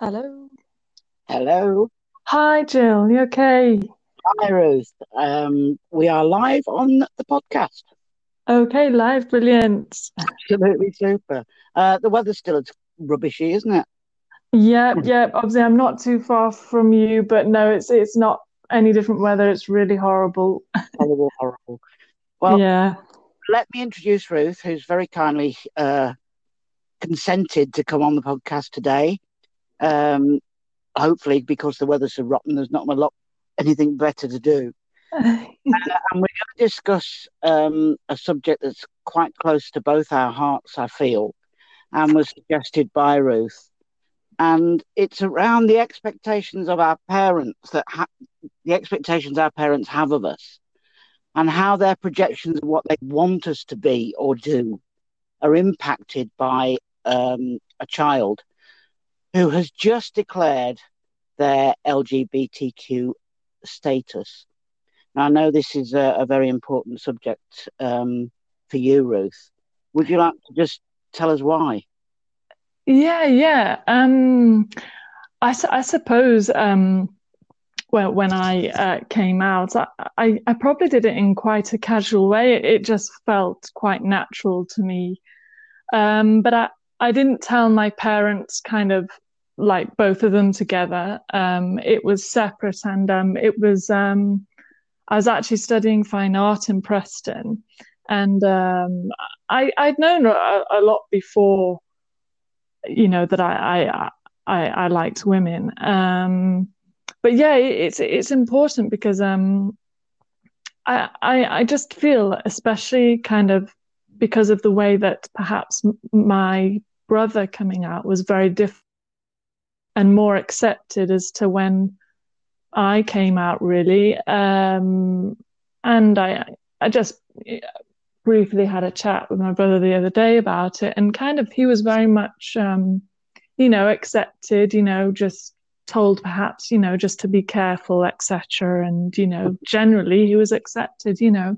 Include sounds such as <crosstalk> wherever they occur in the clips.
Hello. Hello. Hi, Jill. You okay? Hi, Ruth. Um, we are live on the podcast. Okay, live. Brilliant. Absolutely super. Uh, the weather's still rubbishy, isn't it? Yeah, yeah. Obviously, I'm not too far from you, but no, it's it's not any different weather. It's really horrible. Horrible, horrible. <laughs> Well, Yeah. let me introduce Ruth, who's very kindly uh, consented to come on the podcast today. Um, hopefully, because the weather's so rotten, there's not a lot anything better to do. <laughs> And we're going to discuss um, a subject that's quite close to both our hearts, I feel, and was suggested by Ruth. And it's around the expectations of our parents that ha- the expectations our parents have of us, and how their projections of what they want us to be or do are impacted by um, a child who has just declared their LGBTQ status. Now, I know this is a, a very important subject um, for you, Ruth. Would you like to just tell us why? Yeah, yeah. Um, I, I suppose um, well, when I uh, came out, I, I, I probably did it in quite a casual way. It, it just felt quite natural to me. Um, but I, I didn't tell my parents kind of like both of them together. Um, it was separate and um, it was um, I was actually studying fine art in Preston, and um, I I'd known a, a lot before, you know, that I I I, I liked women. Um, but yeah, it, it's it's important because um, I, I I just feel, especially kind of because of the way that perhaps my brother coming out was very different and more accepted as to when I came out really. Um, and I I just briefly had a chat with my brother the other day about it, and kind of he was very much um, you know, accepted, you know, just told perhaps, you know, just to be careful, etc. And, you know, generally he was accepted, you know.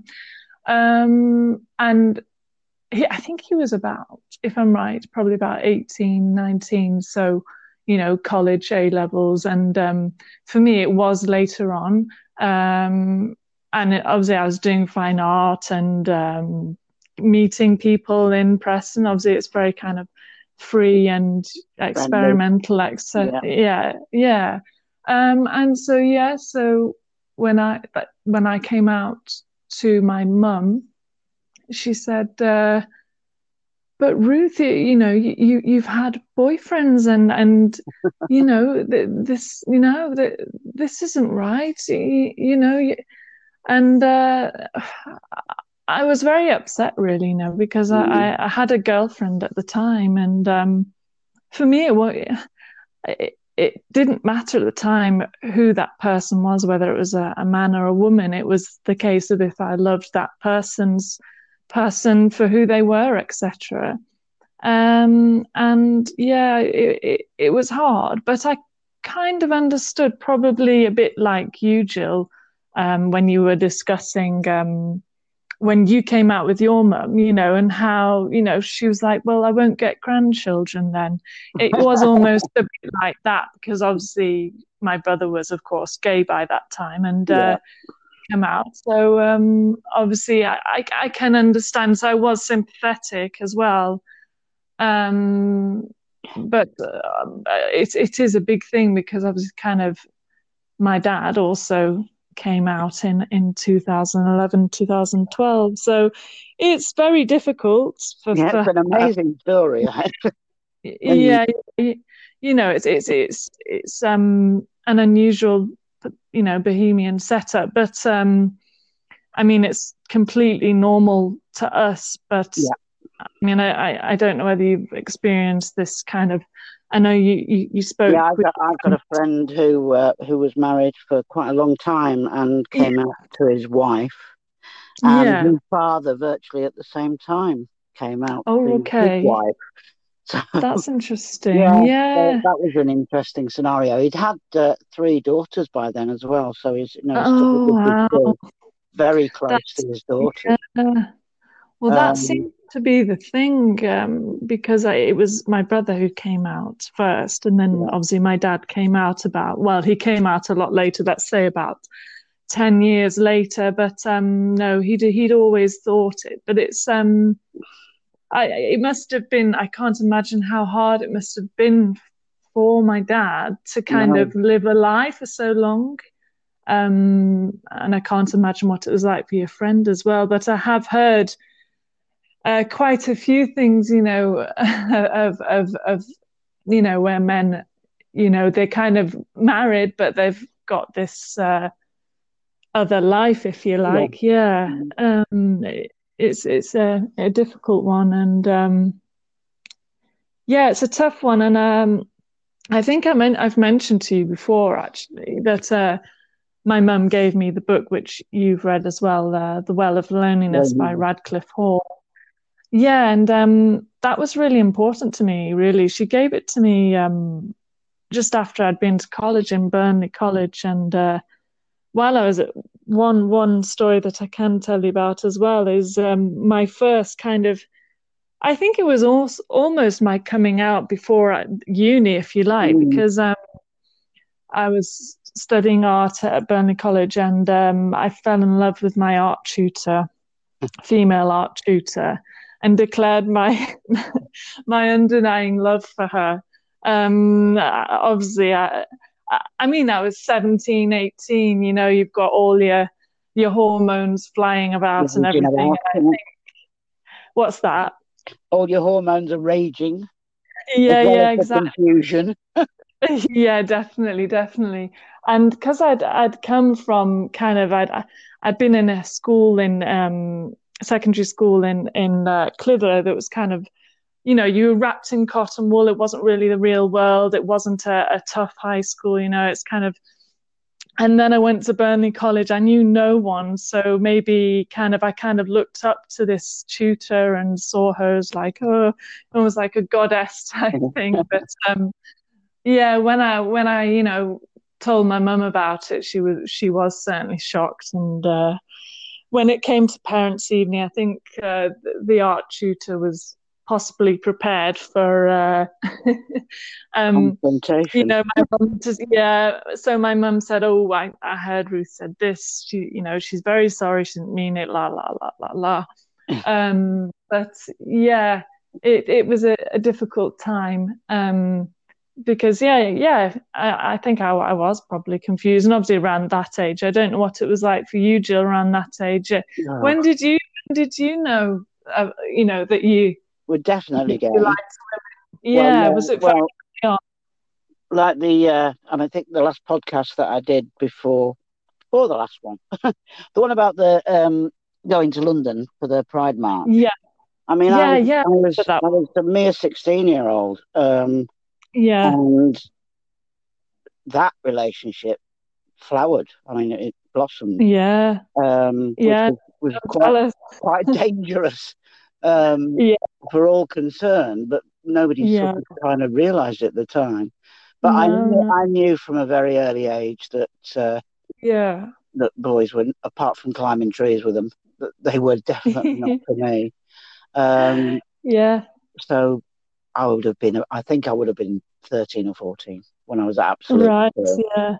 Um, and he, I think he was about, if I'm right, probably about 18, 19. So, you know, college A levels. And um, for me, it was later on. Um, and it, obviously, I was doing fine art and um, meeting people in Preston. Obviously, it's very kind of free and experimental. Ex- Yeah. yeah, yeah. Um, and so, yeah, so when I when I came out to my mum, she said, uh, "But Ruth, you, you know, you, you you've had boyfriends and and <laughs> you know th- this, you know, th- this isn't right. You, you know, and uh, I was very upset, really, you know, because I, Mm. I I had a girlfriend at the time, and um, for me, it it, it didn't matter at the time who that person was, whether it was a, a man or a woman. It was the case of if I loved that person's person for who they were, etc. Um, and yeah, it, it, it was hard, but I kind of understood, probably a bit like you, Jill, um, when you were discussing um, when you came out with your mum, you know, and how, you know, she was like, well, I won't get grandchildren then. It was <laughs> almost a bit like that because obviously my brother was, of course, gay by that time and Yeah. uh, come out. So um, obviously I, I, I can understand. So I was sympathetic as well. Um, but um, it, it is a big thing because I was kind of my dad also came out in, in 2011, 2012. So it's very difficult for, Yeah, for it's an amazing story. <laughs> when you, yeah, you know, it's it's it's it's um an unusual, you know, bohemian setup, but um, I mean, it's completely normal to us. But yeah, I mean, I I, don't know whether you've experienced this kind of. I know you you, you spoke yeah. I've got I've got a friend who uh, who was married for quite a long time and yeah came out to his wife, and yeah. his father virtually at the same time came out Oh, to his okay. wife. So <laughs> That's interesting. yeah, so that was an interesting scenario. He'd had uh, three daughters by then as well, so he's you know Oh, wow. very close to his daughters. yeah. Well, that Um, seems to be the thing um, because I, it was my brother who came out first, and then yeah. obviously my dad came out about well, he came out a lot later. Let's say about ten years later, but um, no, he'd he'd always thought it. But it's um, I it must have been. I can't imagine how hard it must have been for my dad to kind no. of live a lie for so long. Um, and I can't imagine what it was like for your friend as well. But I have heard uh, quite a few things, you know, <laughs> of, of, of, you know, where men, you know, they're kind of married, but they've got this uh, other life, if you like. Yeah. yeah. Um, it's, it's a, a difficult one. And, um, yeah, it's a tough one. And, um, I think I meant I've mentioned to you before actually that uh, my mum gave me the book which you've read as well, uh, "The Well of Loneliness" by Radclyffe Hall. Yeah, and um, that was really important to me. Really, she gave it to me um, just after I'd been to college in Burnley College, and uh, while I was at one one story that I can tell you about as well is um, my first kind of I think it was also almost my coming out before uni, if you like, mm. because um, I was studying art at Burnley College and um, I fell in love with my art tutor, <laughs> female art tutor, and declared my <laughs> my undenying love for her. Um, obviously, I, I mean, I was 17, 18, you know, you've got all your your hormones flying about and everything. And think, what's that? all your hormones are raging. Yeah, yeah, exactly. Confusion. <laughs> <laughs> yeah, definitely, definitely. And because I'd I'd come from kind of I'd I'd been in a school in um secondary school in in uh, Clitheroe that was kind of you know you were wrapped in cotton wool. It wasn't really the real world. It wasn't a, a tough high school. You know, it's kind of and then I went to Burnley College. I knew no one, so maybe kind of I kind of looked up to this tutor and saw her as like oh, almost like a goddess <laughs> type <laughs> thing. But um, yeah, when I when I you know told my mum about it, she was she was certainly shocked. And uh, when it came to parents' evening, I think uh, the art tutor was possibly prepared for uh, <laughs> um, you know my mum just, yeah so my mum said oh I, I heard ruth said this. She you know she's very sorry she didn't mean it la la la la la. <laughs> Um, but yeah it, it was a, a difficult time um, because yeah yeah I, I think I, I was probably confused and obviously around that age I don't know what it was like for you Jill around that age. When did you did you know uh, you know that you we're definitely gay. yeah, well, was it well, like the uh, and I think the last podcast that I did before or the last one, <laughs> the one about the um, going to London for the Pride March. Yeah. I mean, yeah, I, yeah. I was, I was a mere sixteen-year-old. Um, yeah. And that relationship flowered. I mean, it blossomed. Yeah. Um, yeah. Was, was quite, quite dangerous um, yeah. for all concerned, but nobody yeah. sort of kind of realised at the time. But no. I, knew, I knew from a very early age that uh, yeah that boys were apart from climbing trees with them, that they were definitely not <laughs> for me. Um, yeah. So I would have been. I think I would have been thirteen or fourteen when I was absolutely right. Yeah.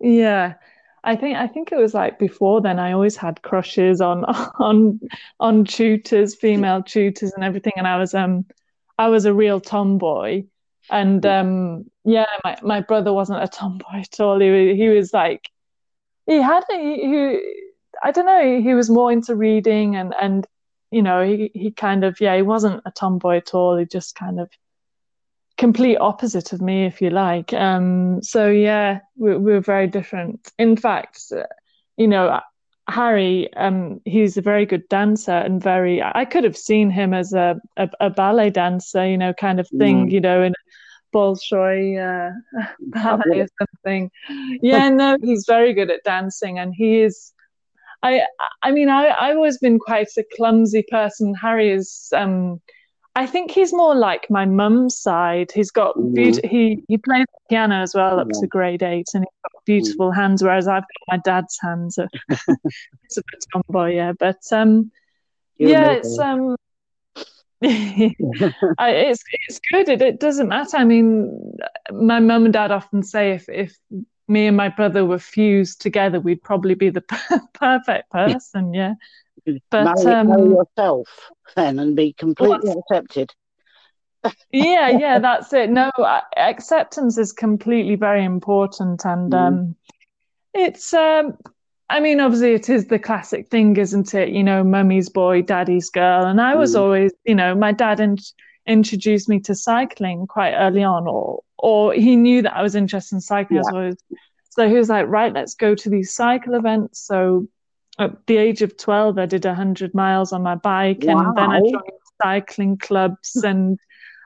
Yeah. I think I think it was like before then I always had crushes on <laughs> on on tutors, female tutors and everything and I was um I was a real tomboy. And um yeah my, my brother wasn't a tomboy at all. He was, he was like he had he, he I don't know he was more into reading and and you know he he kind of yeah he wasn't a tomboy at all. He just kind of complete opposite of me, if you like. Um, so yeah, we're, we're very different. In fact, you know, Harry, um, he's a very good dancer and very. I could have seen him as a a, a ballet dancer, you know, kind of thing, mm. you know, in Bolshoi uh, <laughs> ballet or something. Yeah, no, he's very good at dancing, and he is. I I mean, I I've always been quite a clumsy person. Harry is. Um, I think he's more like my mum's side. He's got mm-hmm. he he plays piano as well up yeah. to grade eight, and he's got beautiful mm. hands. Whereas I've got my dad's hands. it's <laughs> a bit tomboy, yeah. But um, yeah, it's um, <laughs> I, it's it's good. It, it doesn't matter. I mean, my mum and dad often say if if me and my brother were fused together, we'd probably be the <laughs> perfect person. Yeah, but marry, um, marry yourself then and be completely well, accepted. yeah, <laughs> yeah, that's it. No, acceptance is completely very important, and mm. um, it's um, I mean, obviously, it is the classic thing, isn't it? You know, mummy's boy, daddy's girl. And I was mm. always, you know, my dad in- introduced me to cycling quite early on, or or he knew that I was interested in cycling. Yeah. Always, so he was like, right, let's go to these cycle events. So at the age of 12, I did 100 miles on my bike, wow. and then I joined cycling clubs. and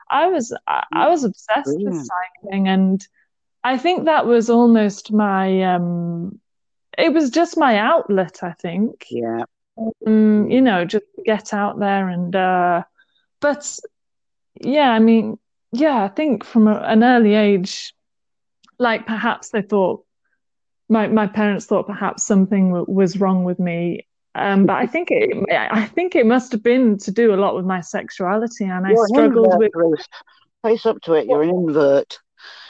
I was, I, I was obsessed Brilliant. with cycling. And I think that was almost my, um, it was just my outlet, I think. Yeah. Um, you know, just get out there and, uh, but yeah, I mean, yeah, I think from a, an early age, like perhaps they thought, my, my parents thought perhaps something w- was wrong with me. Um, but I think it, I think it must have been to do a lot with my sexuality, and You're I struggled with. Face up to it. You're an invert.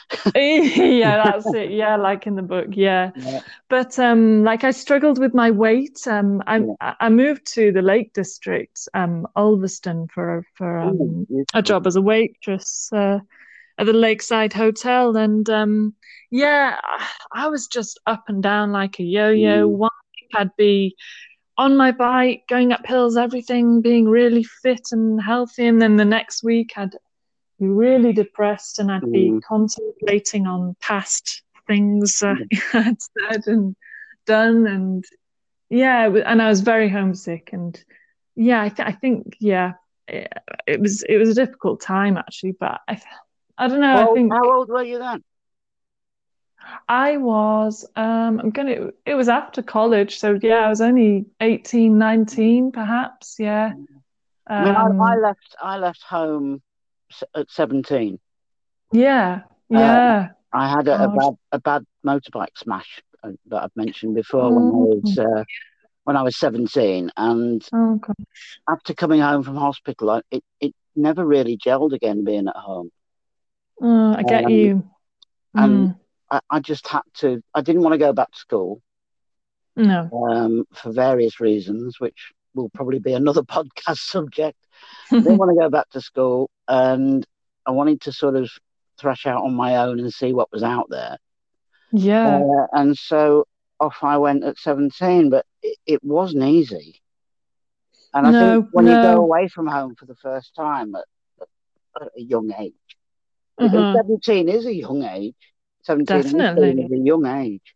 <laughs> yeah, that's it. Yeah, like in the book. Yeah. yeah. But um, like I struggled with my weight. Um, I yeah. I moved to the Lake District, um, Ulverston for for um, a job as a waitress uh, at the Lakeside Hotel, and um, yeah, I was just up and down like a yo-yo. Mm. One week I'd be on my bike, going up hills, everything, being really fit and healthy, and then the next week I'd be really depressed and I'd mm. be contemplating on past things uh, <laughs> I'd said and done and yeah and I was very homesick and yeah I, th- I think yeah it, it, was it was a difficult time actually but I I don't know well, I think how old were you then I was um I'm gonna it was after college so yeah I was only 18 19 perhaps yeah um, I, mean, I, I um, left I left home at 17. Yeah, yeah. Um, I had a, a, bad a bad motorbike smash uh, that I've mentioned before oh. when I was uh, when I was 17, and oh, after coming home from hospital, it it never really gelled again being at home. Oh, I get um, you. Mm. I, I, just had to. I didn't want to go back to school. No. Um, for various reasons, which will probably be another <laughs> podcast subject. I didn't want to go back to school, and I wanted to sort of thrash out on my own and see what was out there. Yeah. Uh, and so off I went at 17, but it, it wasn't easy. And I no, think when no. you go away from home for the first time at, at a young age, uh-huh. 17 is a young age. 17 Definitely. is a young age.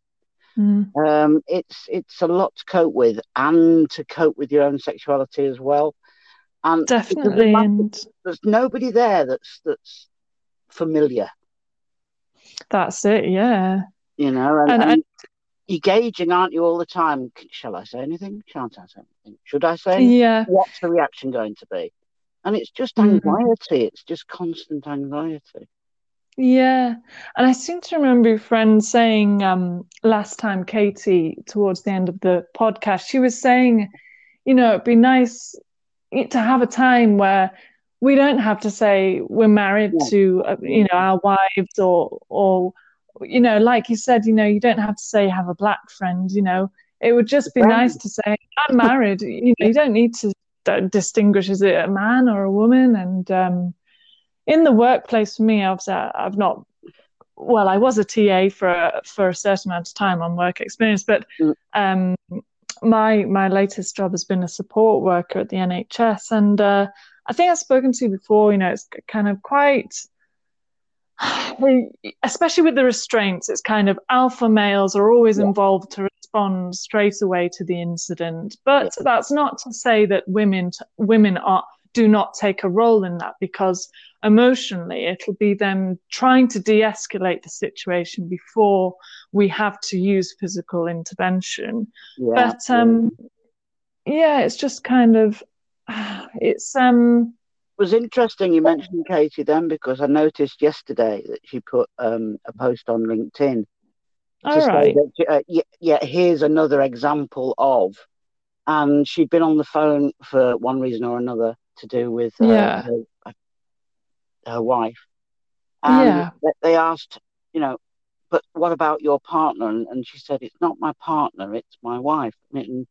Mm. Um, it's it's a lot to cope with, and to cope with your own sexuality as well. And definitely, and there's nobody there that's that's familiar. That's it, yeah. You know, and, and, and you're gauging, aren't you, all the time? Shall I say anything? Shan't I say anything? Should I say? Anything? Yeah. What's the reaction going to be? And it's just mm-hmm. anxiety. It's just constant anxiety. Yeah. And I seem to remember your friend saying um, last time, Katie, towards the end of the podcast, she was saying, you know, it'd be nice to have a time where we don't have to say we're married yeah. to, uh, you know, our wives or, or, you know, like you said, you know, you don't have to say have a black friend, you know, it would just be nice to say I'm married. you know, you don't need to distinguish is it a man or a woman. And um, in the workplace, for me, obviously, I've not. Well, I was a TA for a, for a certain amount of time on work experience, but mm. um, my my latest job has been a support worker at the NHS, and uh, I think I've spoken to you before. You know, it's kind of quite, <sighs> especially with the restraints. It's kind of alpha males are always yeah. involved to respond straight away to the incident, but yeah. that's not to say that women women are do not take a role in that because emotionally it'll be them trying to de-escalate the situation before we have to use physical intervention yeah, but um yeah. yeah it's just kind of <sighs> it's um it was interesting you mentioned katie then because i noticed yesterday that she put um, a post on linkedin all right that, uh, yeah, yeah here's another example of and she'd been on the phone for one reason or another to do with uh, Yeah. her, her wife. And Yeah. they- they asked, you know, but what about your partner? And, and she said, it's not my partner, it's my wife. And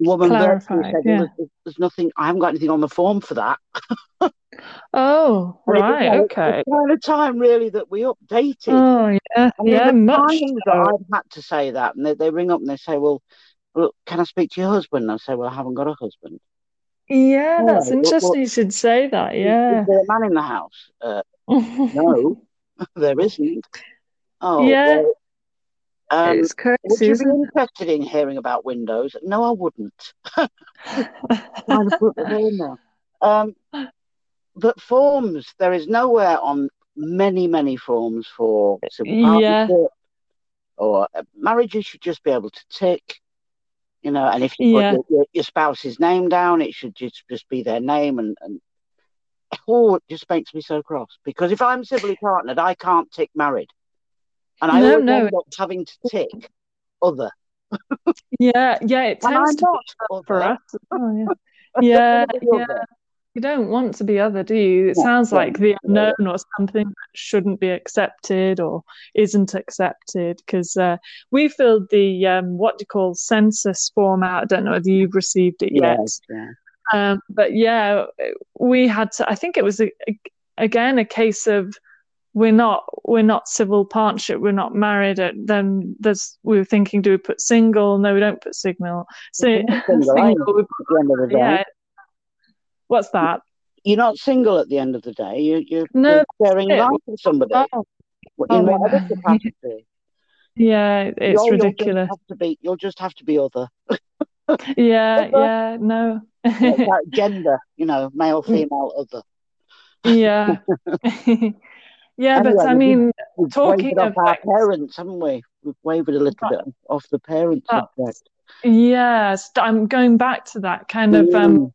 woman clarify, said, yeah. there's, there's nothing, I haven't got anything on the form for that. Oh, <laughs> it right. Okay. the kind of time really that we updated. Oh, yeah. I Yeah, much times that so. I've had to say that, and they, they ring up and they say, well, look, can I speak to your husband? And I say, well, I haven't got a husband. Yeah, Oh, that's interesting well, you should say that. Is, is Yeah. there a man in the house? Uh, no, <laughs> <laughs> there isn't. Oh, Yeah, well, um, it's would crazy, you be interested in hearing about Windows? No, I wouldn't. <laughs> Kind of put the it? in there. Um, but forms, there is nowhere on many, many forms for civil Yeah, or uh, marriages should just be able to tick, you know, and if you put yeah, your, your, your spouse's name down, it should just, just be their name. And, and <coughs> oh, it just makes me so cross because if I'm civilly partnered, I can't tick married. And I no, no, end up having to tick other. yeah, yeah. It tends to be for us well. Yeah, <laughs> yeah, want to be yeah. You don't want to be other, do you? It Yeah, sounds yeah, like the yeah, unknown or something that shouldn't be accepted or isn't accepted. Because uh, we filled the um, what do you call census form out. I don't know whether you've received it yeah, yet. yeah. Um, but yeah, we had to. I think it was a, a- again a case of we're not we're not civil partnership. We're not married. Uh, Then there's we were thinking, do we put single? No, we don't put signal. So single, single. We At the end of the put, day, yeah. What's that? you're not single at the end of the day. You, you're, No, you're sharing life with somebody Oh, in oh, whatever capacity. <laughs> Yeah, it's You'll, you'll just ridiculous. have to be. You'll just have to be other. <laughs> Yeah, yeah, no. Like <laughs> gender, you know, male, female, other. Yeah. Yeah, but Anyway, I we've, mean, we've talking of our like parents, haven't we? We've wavered a little bit off the parents subject. yes, I'm going back to that kind of um Mm,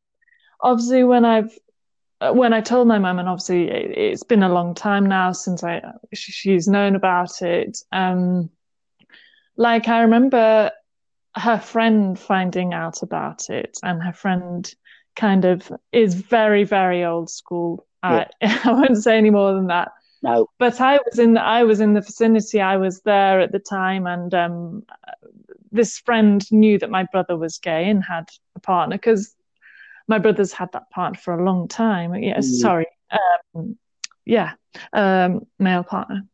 obviously when I've uh, when I told my mum, and obviously it, it's been a long time now since I she, she's known about it. Um, like I remember her friend finding out about it, and her friend kind of is very, very old school. yeah, I <laughs> I won't say any more than that. No, But I was in I was in the vicinity. I was there at the time, and um, this friend knew that my brother was gay and had a partner because my brother's had that partner for a long time. Yeah, mm, sorry. Um, yeah, um, male partner.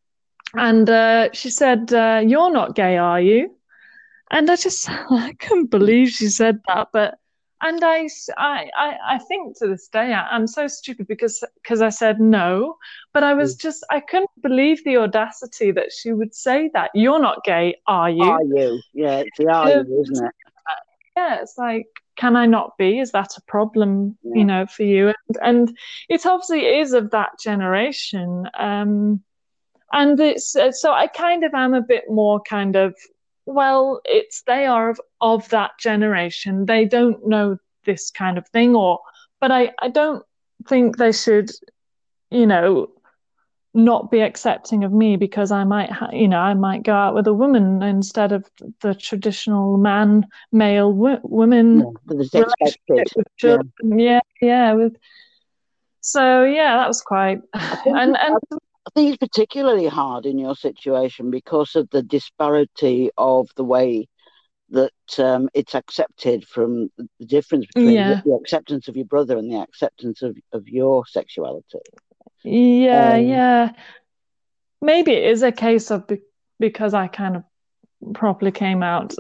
And uh, she said, uh, "You're not gay, are you?" And I just <laughs> I couldn't believe she said that. But and I, I, I think to this day I, I'm so stupid because because I said no, but I was mm. just I couldn't believe the audacity that she would say that. You're not gay, are you? Are you? Yeah, it's the are Yeah, you, isn't it? yeah, it's like, can I not be? Is that a problem, Yeah. you know, for you? And, and it obviously is of that generation. Um, and it's uh, so I kind of am a bit more kind of, well, it's they are of, of that generation. They don't know this kind of thing, or, but I, I don't think they should, you know, not be accepting of me because I might, ha- you know, I might go out with a woman instead of the traditional man, male, wo- woman Yeah, relationship Yeah. Yeah, yeah. With so yeah, that was quite and and I, think it's particularly hard in your situation because of the disparity of the way that um, it's accepted from the difference between the, yeah, the acceptance of your brother and the acceptance of, of your sexuality. yeah, Um, yeah. Maybe it is a case of be because I kind of properly came out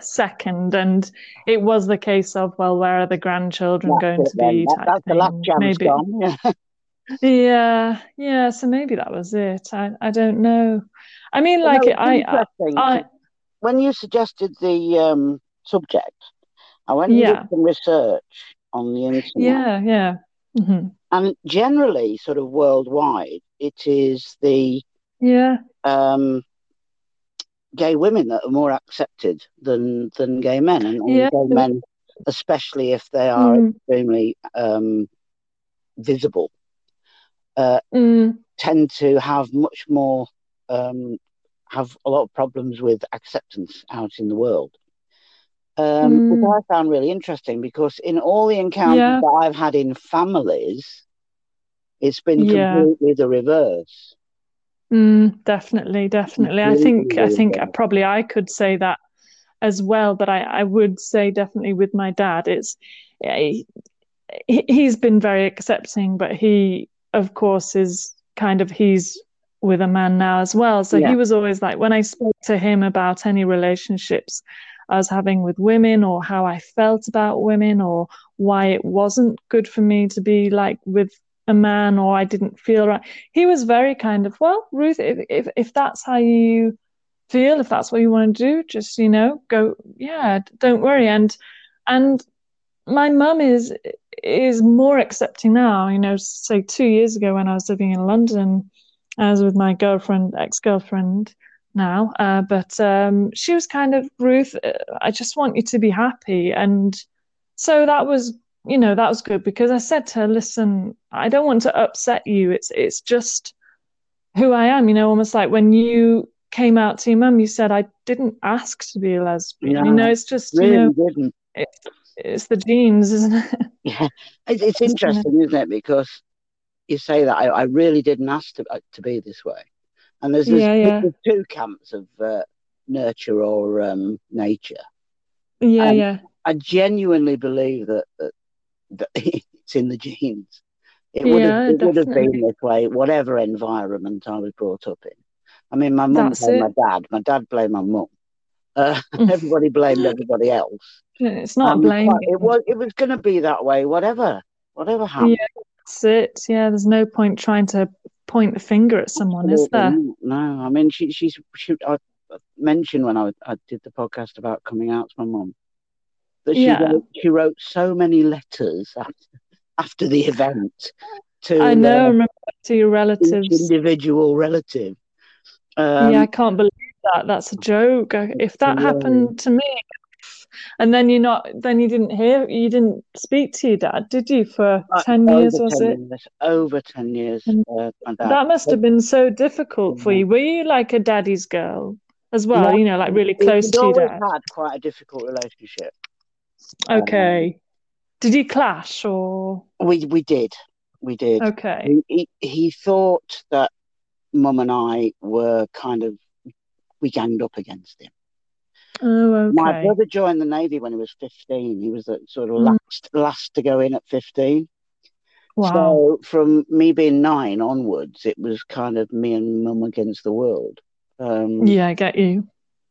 second, and it was the case of well, where are the grandchildren going to be That, that's the last Maybe gone. Yeah. <laughs> yeah, yeah. So maybe that was it. I I don't know. I mean, But like I I I when you suggested the um, subject, I went and did some research on the internet, yeah, yeah. hmm and generally, sort of worldwide, it is the Yeah, um, gay women that are more accepted than than gay men, and, and yeah. gay men, especially if they are Mm, extremely um, visible, uh, mm, tend to have much more um, have a lot of problems with acceptance out in the world. um, Mm. which I found really interesting because in all the encounters Yeah. that I've had in families, it's been Yeah. completely the reverse. Mm, definitely, definitely. I think I think reverse. probably I could say that as well, but I, I would say definitely with my dad, it's he, he's been very accepting, but he of course is kind of he's with a man now as well. So Yeah. he was always like when I spoke to him about any relationships I was having with women or how I felt about women or why it wasn't good for me to be like with a man or I didn't feel right. He was very kind of, well, Ruth, if if, if that's how you feel, if that's what you want to do, just you know, go, yeah, don't worry. And and my mum is is more accepting now. You know, say two years ago when I was living in London, I was with my girlfriend, ex girlfriend now, uh, but um, she was kind of Ruth. uh, I just want you to be happy, and so that was, you know, that was good because I said to her, "Listen, I don't want to upset you. It's it's just who I am. You know, almost like when you." Came out to your mum, you said I didn't ask to be a lesbian. Yeah. You know, it's just you know, didn't. it's it's the genes, isn't it? <laughs> Yeah, it's, it's Just, you know. interesting, isn't it? Because you say that I, I really didn't ask to, uh, to be this way, and there's, there's, Yeah, yeah. there's two camps of uh, nurture or um, nature. Yeah, Um, yeah. I genuinely believe that, that, that <laughs> it's in the genes. It would Yeah, have it would have been this way, whatever environment I was brought up in. I mean, my mum blamed my dad. My dad blamed my mum. Uh, <laughs> everybody blamed everybody else. It's not And blaming. it was it was going to be that way, whatever whatever happened. Yeah, that's it. Yeah, there's no point trying to point the finger at someone, is there? No, I mean, she, she's, she, I mentioned when I, I did the podcast about coming out to my mum that she, Yeah. wrote, she wrote so many letters <laughs> after, after the event to I know. uh, Remember to your relatives. individual relative. Um, Yeah, I can't believe that. That's a joke. If that hilarious. happened to me, and then you're not, then you didn't hear, you didn't speak to your dad, did you, for uh, 10 over years, was 10 it? years, over 10 years, And uh, that must have been so difficult for you. Were you like a daddy's girl as well? No, You know, like really close to your dad? had quite a difficult relationship. Um, Okay. Did you clash or? we, we did, we did. Okay. he, he, he thought that mum and I were kind of we ganged up against him. Oh, okay. My brother joined the navy when he was fifteen. He was the sort of Mm. last last to go in at fifteen. Wow. So from me being nine onwards, it was kind of me and mum against the world. Um, Yeah, I get you.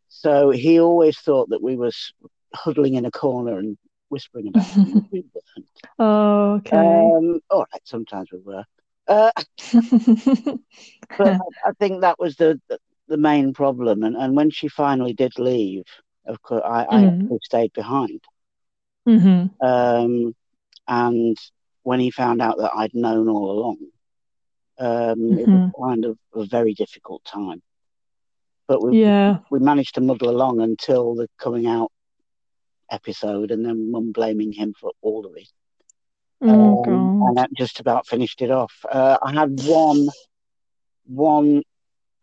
So he always thought that we was huddling in a corner and whispering about <laughs> weren't. Oh, okay. Um, all right, sometimes we were. Uh, <laughs> but I, I think that was the, the main problem. And and when she finally did leave, of course, I, I Mm. actually stayed behind. hmm Um, and when he found out that I'd known all along, um, it was kind of a very difficult time. But we Yeah. we managed to muddle along until the coming out episode, and then mum blaming him for all of it. Oh, Um, and that just about finished it off. Uh, I had one one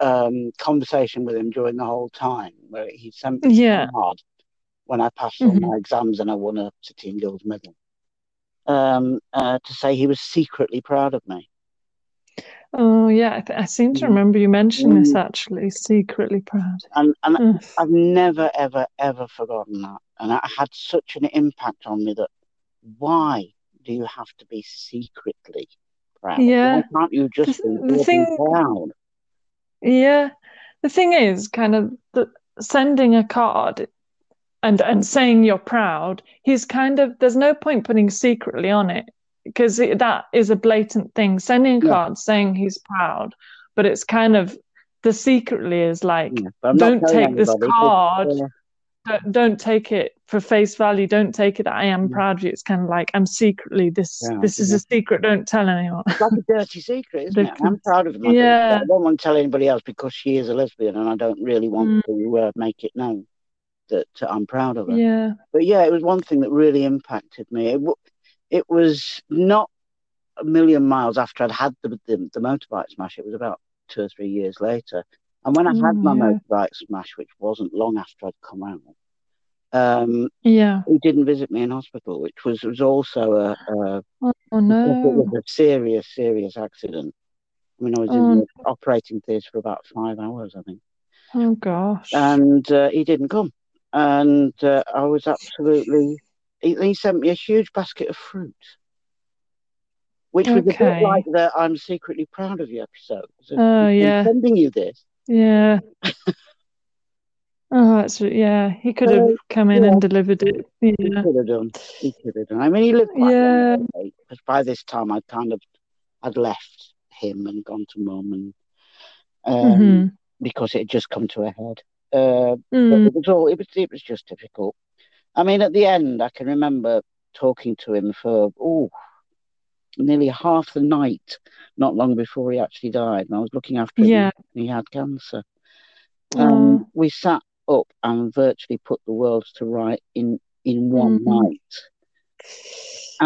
um, conversation with him during the whole time where he sent me Yeah. a card when I passed all Mhm. my exams and I won a City and Guilds medal um, uh, to say he was secretly proud of me. Oh, yeah. I, th- I seem to Mm. remember you mentioning this Mm. actually. Secretly proud. And and. I've never ever ever forgotten that, and it had such an impact on me that why do you have to be secretly proud? Yeah. Why can't you just The- be the thing- proud? Yeah. The thing is, kind of the, sending a card and and saying you're proud. He's kind of there's no point putting secretly on it because that is a blatant thing. Sending a Yeah. card saying he's proud, but it's kind of the secretly is like Yeah, but I'm not don't take this card. uh, Don't, don't take it for face value. Don't take it that I am proud of you. It's kind of like I'm secretly this. Yeah, this is yeah. a secret. Don't tell anyone. It's like a <laughs> dirty secret, isn't it? I'm proud of my Yeah. I don't want to tell anybody else because she is a lesbian, and I don't really want Mm. to uh, make it known that I'm proud of her. Yeah. But yeah, it was one thing that really impacted me. It, w- it was not a million miles after I'd had the, the the motorbike smash. It was about two or three years later. And when I had Mm, my yeah. motorbike smash, which wasn't long after I'd come out, Um, Yeah. he didn't visit me in hospital, which was was also a, a Oh it no. was a serious, serious accident. I mean, I was in Oh, the operating theatre for about five hours, I think, oh gosh. and uh, he didn't come, and uh, I was absolutely. He, he sent me a huge basket of fruit, which was a bit like the "I'm secretly proud of you" episode. So Oh yeah. sending you this. Yeah. <laughs> Oh, that's yeah. He could have come in yeah, and delivered it. he Yeah. could have done. He could have done. I mean, he quite Yeah. because by this time I'd kind of I'd left him and gone to mum and um, hmm because it had just come to a head. Uh, but Mm. it was all it was it was just difficult. I mean, at the end, I can remember talking to him for oh nearly half the night, not long before he actually died, and I was looking after him. Yeah. And he had cancer, Oh. we sat up and virtually put the world to right in in one Mm. night.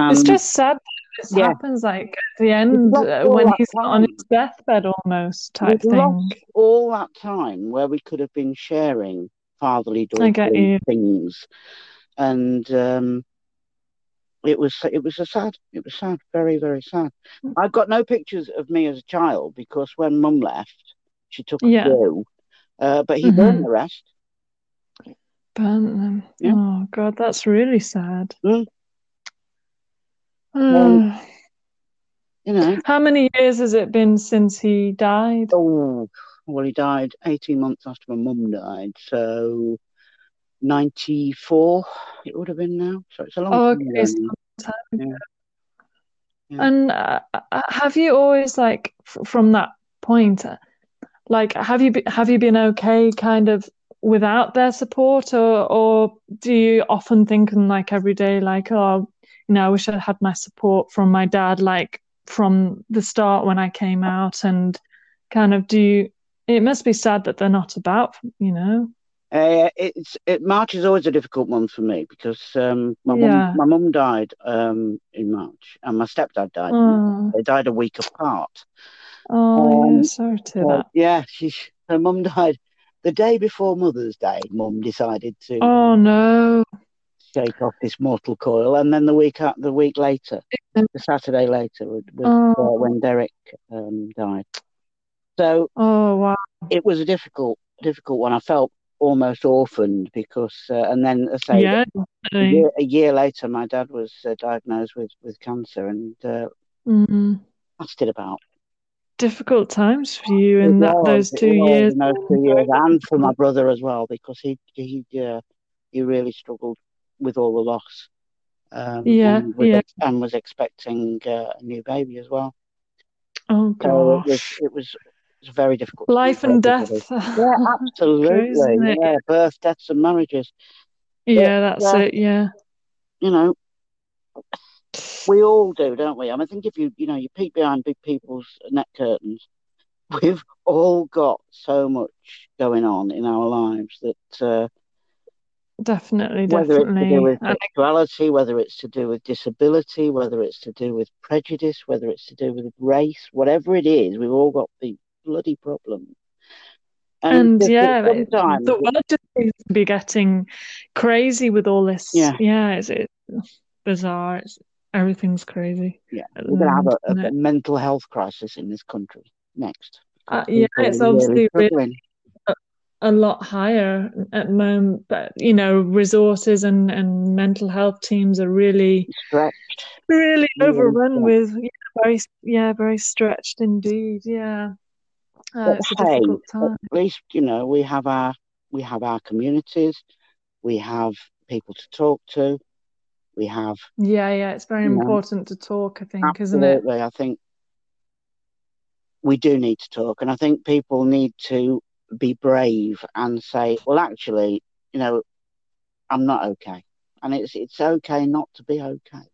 It's just sad that this yeah, happens like at the end uh, when he's on his deathbed almost type We've thing. all that time where we could have been sharing fatherly, daughterly things, and um, it was it was a sad. It was sad, very very sad. I've got no pictures of me as a child because when Mum left, she took a Yeah. uh, but he burned hmm the rest. Burnt them. Yeah. Oh God, that's really sad. Mm. Uh, Um, you know, how many years has it been since he died? oh well, he died eighteen months after my mum died, so ninety four it would have been now. So it's a long Oh, time okay, time. Yeah, yeah. And uh, uh, have you always like f from that point, uh, like have you be have you been okay kind of without their support, or or do you often think in like every day like, oh, you know, I wish I had my support from my dad like from the start when I came out, and kind of do you? It must be sad that they're not about, you know? Uh, it's it March is always a difficult month for me because um, my mum Yeah. my mum died um, in March and my stepdad died. Oh, They died a week apart. oh Um, sorry to that. yeah, she her mum <laughs> died the day before Mother's Day. Mum decided to Oh no. shake off this mortal coil, and then the week out, the week later, the Saturday later was, was uh, Oh, when Derek um, died. So oh wow. it was a difficult difficult one. I felt almost orphaned because, uh, and then I say Yeah, a year, a year later, my dad was uh, diagnosed with with cancer, and uh, Mm. lasted about. Difficult times for you in that was, those two years. those two years, and for my brother as well, because he he uh, he really struggled with all the loss, um, Yeah, and was yeah. and was expecting uh, a new baby as well. Oh So it was gosh. it was it was very difficult Life and death. <laughs> Yeah, absolutely. isn't? Yeah, birth, deaths, and marriages. But Yeah, that's uh, it. Yeah. you know, we all do, don't we? I mean, I think if you you know you peek behind big people's neck curtains, <laughs> we've all got so much going on in our lives that uh, Definitely, whether it's to do with sexuality, whether it's to do with disability, whether it's to do with prejudice, whether it's to do with race, whatever it is, we've all got the bloody problem. And and yeah, sometimes, the world just seems to be getting crazy with all this. yeah, Yeah, it's, it's bizarre. It's everything's crazy. Yeah, we're going to have a, a mental health crisis in this country next. Uh, yeah, it's obviously really a, a lot higher at the moment, but you know, resources and and mental health teams are really Stretched, really overrun with yeah, very yeah, very stretched indeed. Yeah, uh, But it's a hey, difficult at least you know we have our we have our communities, we have people to talk to, we have Yeah, yeah, it's very you know important to talk, I think, isn't it? I think we do need to talk, and I think people need to be brave and say, well, actually, you know, I'm not okay, and it's it's okay not to be okay.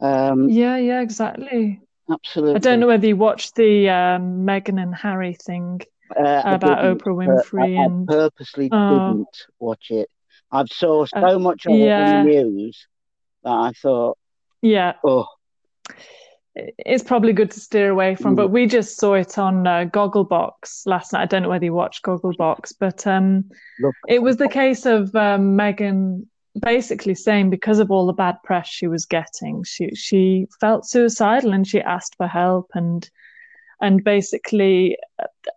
Um, Yeah, yeah, exactly. Absolutely. I don't know whether you watched the um, Meghan and Harry thing Uh, about. Oprah Uh, I, Winfrey I and purposely oh, didn't watch it. I saw uh, so much of it in the news that I thought, yeah. oh, it's probably good to steer away from. Mm. But we just saw it on uh, Gogglebox last night. I don't know whether you watched Gogglebox, but um, it was the case of um, Meghan basically saying because of all the bad press she was getting, she she felt suicidal and she asked for help and and basically,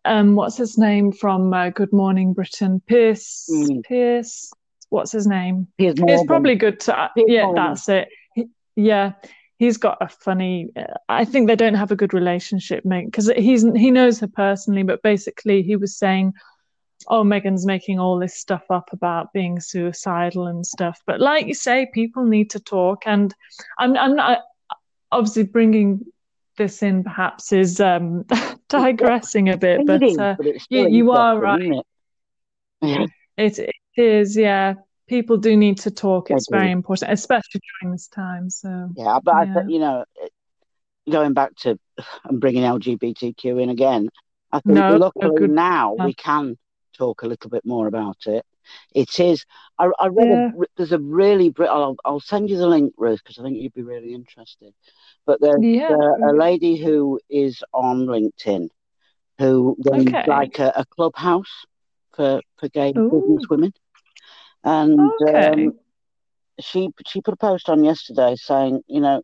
um, what's his name from uh, Good Morning Britain? Pierce Mm. Piers. What's his name? Piers it's probably good to. Uh, yeah, Morgan. that's it. He, yeah, he's got a funny. Uh, I think they don't have a good relationship, mate, because he's he knows her personally, but basically he was saying, "Oh, Megan's making all this stuff up about being suicidal and stuff." But like you say, people need to talk, and I'm I'm not obviously bringing this in perhaps is um, <laughs> digressing a bit, but, uh, but you, you are right. It? <laughs> it, it is, yeah people do need to talk. It's very important, especially during this time. So yeah, but yeah. I think you know, going back to <sighs> and bringing LGBTQ in again, I think no, luckily good... now we can talk a little bit more about it. It is. I, I read. Yeah. A, there's a really. I'll, I'll send you the link, Ruth, because I think you'd be really interested. But there's yeah. a, a lady who is on LinkedIn who runs okay. like a, a, clubhouse for for gay Ooh. business women and okay. um, she she put a post on yesterday saying, you know,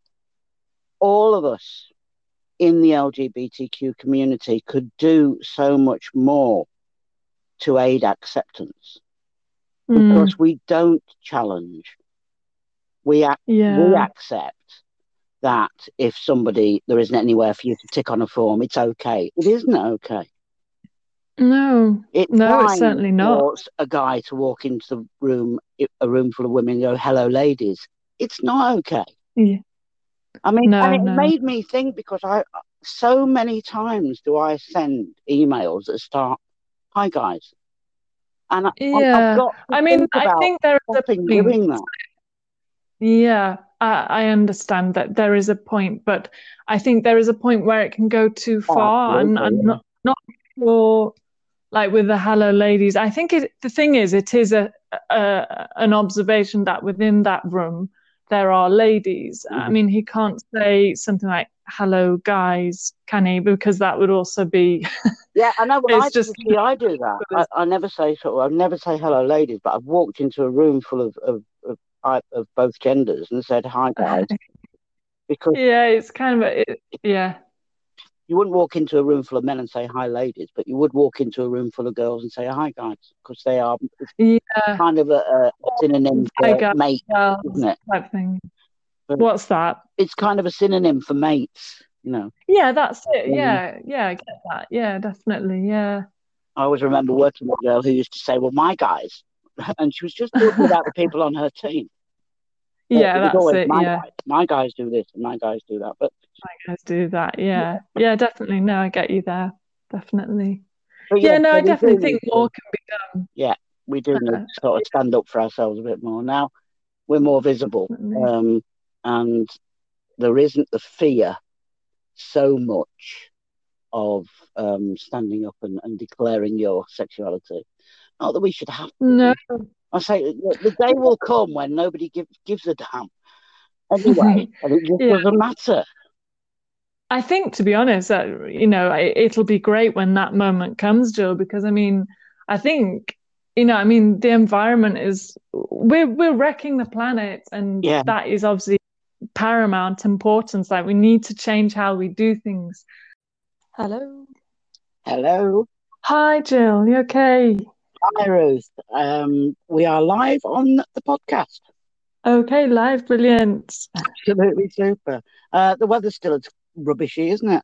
all of us in the LGBTQ community could do so much more to aid acceptance mm. because we don't challenge. We, ac- yeah. we accept that if somebody there isn't anywhere for you to tick on a form, it's okay. It isn't okay. No, it no, it's certainly not. A guy to walk into the room, a room full of women, and go, "Hello, ladies." It's not okay. Yeah. I mean, no, and it no. made me think because I so many times do I send emails that start, "Hi guys," and I, yeah, I mean, I think there is a point. Doing that. Yeah, I, I, understand that there is a point, but I think there is a point where it can go too oh, far, oh, and I'm not not sure like with the hello ladies. I think it, the thing is it is a, a, an observation that within that room there are ladies. Mm-hmm. i mean he can't say something like hello guys can he because that would also be <laughs> yeah i know it's I, just see, i do that. <laughs> I, I, never say sort of i never say hello ladies but i've walked into a room full of of, of, of both genders and said hi guys. <laughs> Because yeah it's kind of a, it, yeah you wouldn't walk into a room full of men and say hi ladies but you would walk into a room full of girls and say hi guys because they are yeah. kind of a, a synonym for guys, mate isn't it? type thing. what's that? it's kind of a synonym for mates you know? Yeah that's it. Yeah. Yeah i get that. Yeah definitely. Yeah. I always remember working with a girl who used to say well my guys <laughs> and she was just talking about the people on her team. <laughs> Yeah, that's it. My yeah, guys, my guys do this and my guys do that, but guys do that. Yeah, yeah, yeah definitely. No, I get you there. Definitely. yeah, yeah, no, I definitely think more can be done. Yeah, we do need to sort of stand up for ourselves a bit more now. We're more visible, um, and there isn't the fear so much of um, standing up and, and declaring your sexuality. Not that we should have to. No. I say the day will come when nobody gives gives a damn. Anyway, <laughs> and it just yeah. doesn't matter. I think, to be honest, uh, you know, it'll be great when that moment comes, Jill, because I mean, I think, you know, I mean, the environment is we're we're wrecking the planet, and yeah. that is obviously paramount importance. Like we need to change how we do things. Hello. Hello. Hi, Jill. You okay? Hi, Ruth. Um, we are live on the podcast. Okay, live, brilliant. Absolutely super. Uh, the weather's still rubbishy, isn't it?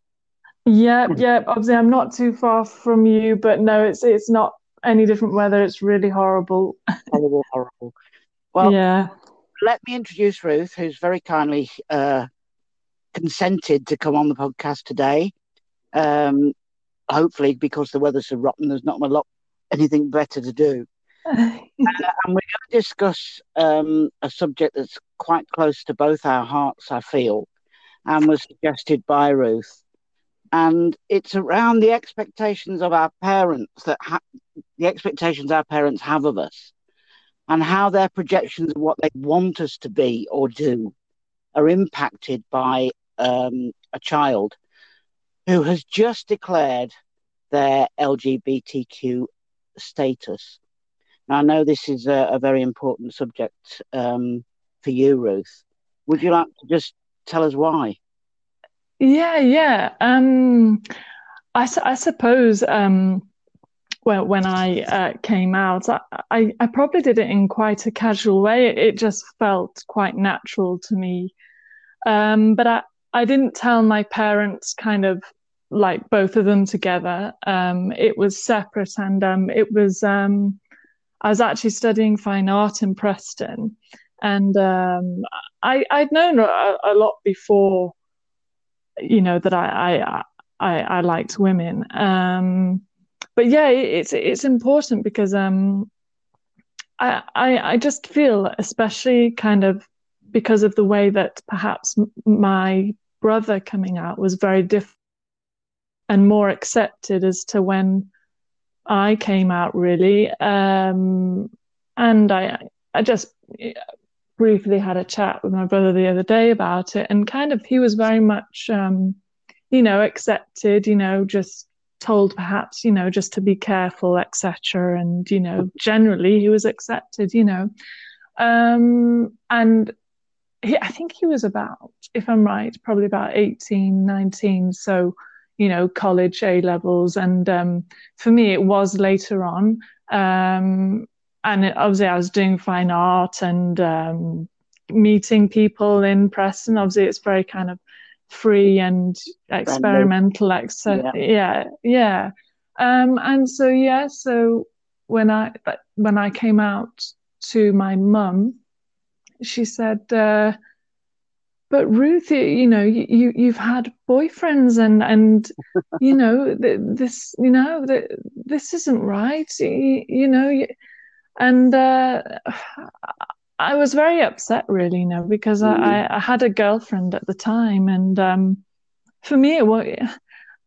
Yeah, yeah. Obviously, I'm not too far from you, but no, it's it's not any different weather. It's really horrible. horrible, horrible. Well, yeah. Let me introduce Ruth, who's very kindly uh, consented to come on the podcast today. Um, hopefully, because the weather's so rotten, there's not a lot anything better to do. <laughs> uh, and we're going to discuss um, a subject that's quite close to both our hearts, I feel, and was suggested by Ruth. And it's around the expectations of our parents that ha- the expectations our parents have of us, and how their projections of what they want us to be or do are impacted by um, a child who has just declared their LGBTQ status. Now, I know this is a, a very important subject um, for you, Ruth. Would you like to just tell us why? Yeah, yeah. Um, I, I suppose um, when, when I uh, came out, I, I, I, probably did it in quite a casual way. It, it just felt quite natural to me. Um, but I, I didn't tell my parents kind of like both of them together. Um, it was separate and um, it was, um, I was actually studying fine art in Preston. And um, I, I'd known a, a, lot before, you know, that I, I, I, I liked women. Um, but yeah, it's it's important because um, I, I I just feel, especially kind of because of the way that perhaps my brother coming out was very different and more accepted as to when I came out, really. Um, and I I just briefly had a chat with my brother the other day about it, and kind of he was very much. Um, you know, accepted, you know, just told perhaps, you know, just to be careful, etc. And, you know, generally he was accepted, you know. Um, and he, I think he was about, if I'm right, probably about 18, 19. So, you know, college A levels. And um, for me, it was later on. Um, and it, obviously, I was doing fine art and um, meeting people in Preston. Obviously, it's very kind of free and experimental yeah. yeah yeah um and so yeah so when i but when i came out to my mum she said uh, but Ruth, you know, you you've had boyfriends and and you know this, you know, this isn't right, you, you know, and uh, I was very upset, really, you know, because mm. I, I had a girlfriend at the time, and um, for me, it,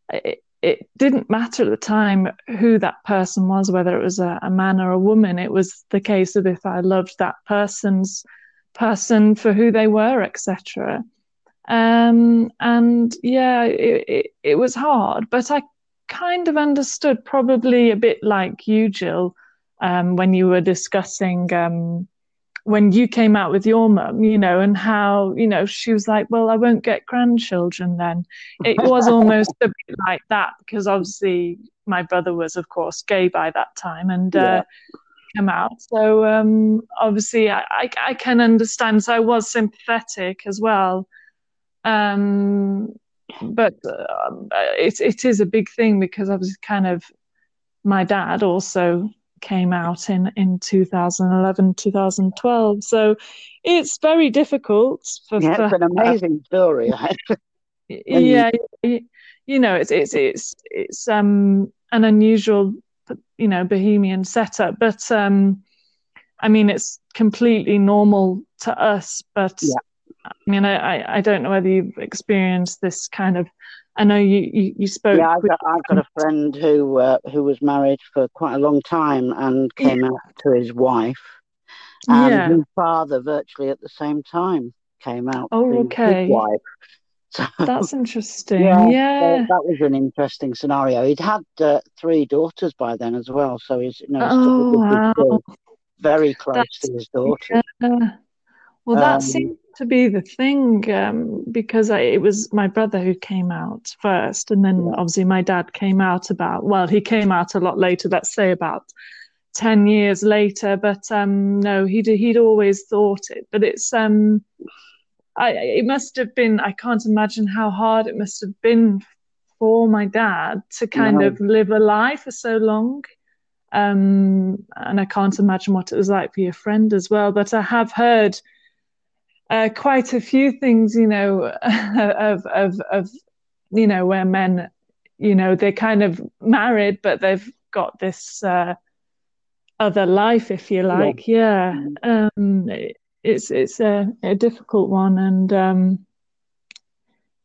it, it didn't matter at the time who that person was, whether it was a, a man or a woman. It was the case of if I loved that person's person for who they were, etc. Um, and yeah, it, it, it was hard, but I kind of understood, probably a bit like you, Jill, um, when you were discussing. Um, when you came out with your mum, you know, and how, you know, she was like, well, I won't get grandchildren then. It was <laughs> almost a bit like that because obviously my brother was, of course, gay by that time and yeah. uh, come out. So um, obviously I, I, I, can understand. So I was sympathetic as well. Um, but uh, it, it is a big thing because I was kind of my dad also came out in in 2011 2012 so it's very difficult for, yeah, for, it's an amazing story <laughs> yeah you, you know it's it's it's it's um an unusual you know bohemian setup but um i mean it's completely normal to us but yeah. i mean I, I don't know whether you've experienced this kind of I know you, you, you spoke. Yeah, I've got, I've got a friend who uh, who was married for quite a long time and came yeah. out to his wife, and yeah. his father virtually at the same time came out. Oh, okay. wife. <laughs> So, That's interesting. Yeah, yeah. So that was an interesting scenario. He'd had uh, three daughters by then as well, so he's you know oh, wow. very close That's, to his daughter. Yeah. Well, that um, seems to be the thing um, because I, it was my brother who came out first, and then yeah. obviously my dad came out about. Well, he came out a lot later. Let's say about ten years later. But um, no, he'd he'd always thought it. But it's um, I it must have been. I can't imagine how hard it must have been for my dad to kind no. of live a lie for so long. Um, and I can't imagine what it was like for your friend as well. But I have heard uh, quite a few things, you know, <laughs> of, of, of, you know, where men, you know, they're kind of married, but they've got this uh, other life, if you like. Yeah. yeah. Um, it's, it's a, a, difficult one. And um,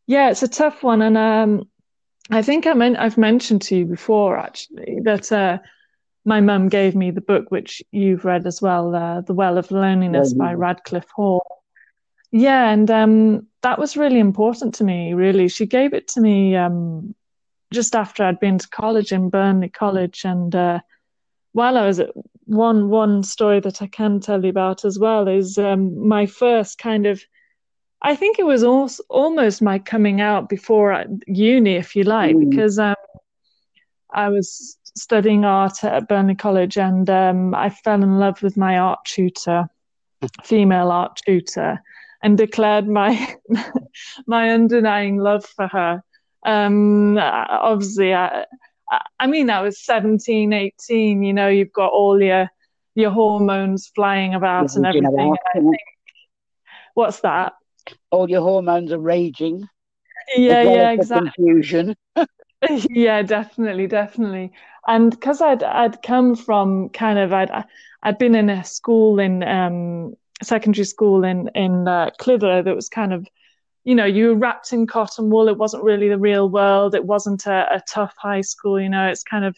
yeah, it's a tough one. And um, I think I mean, I've mentioned to you before, actually, that uh, my mum gave me the book, which you've read as well, uh, The Well of Loneliness by Radclyffe Hall yeah, and um, that was really important to me. Really, she gave it to me um, just after I'd been to college in Burnley College, and uh, while I was at one one story that I can tell you about as well is um, my first kind of. I think it was also almost my coming out before uni, if you like, mm. because um, I was studying art at Burnley College, and um, I fell in love with my art tutor, <laughs> female art tutor, and declared my <laughs> my undenying love for her. Um, obviously, I, I mean, I was 17, 18, you know, you've got all your your hormones flying about and everything. And think, what's that? All your hormones are raging. Yeah, yeah, exactly. Confusion. <laughs> yeah, definitely, definitely. And because I'd I'd come from kind of I'd I'd been in a school in um secondary school in in uh, Clitheroe that was kind of you know, you were wrapped in cotton wool. It wasn't really the real world. It wasn't a, a tough high school. You know, it's kind of.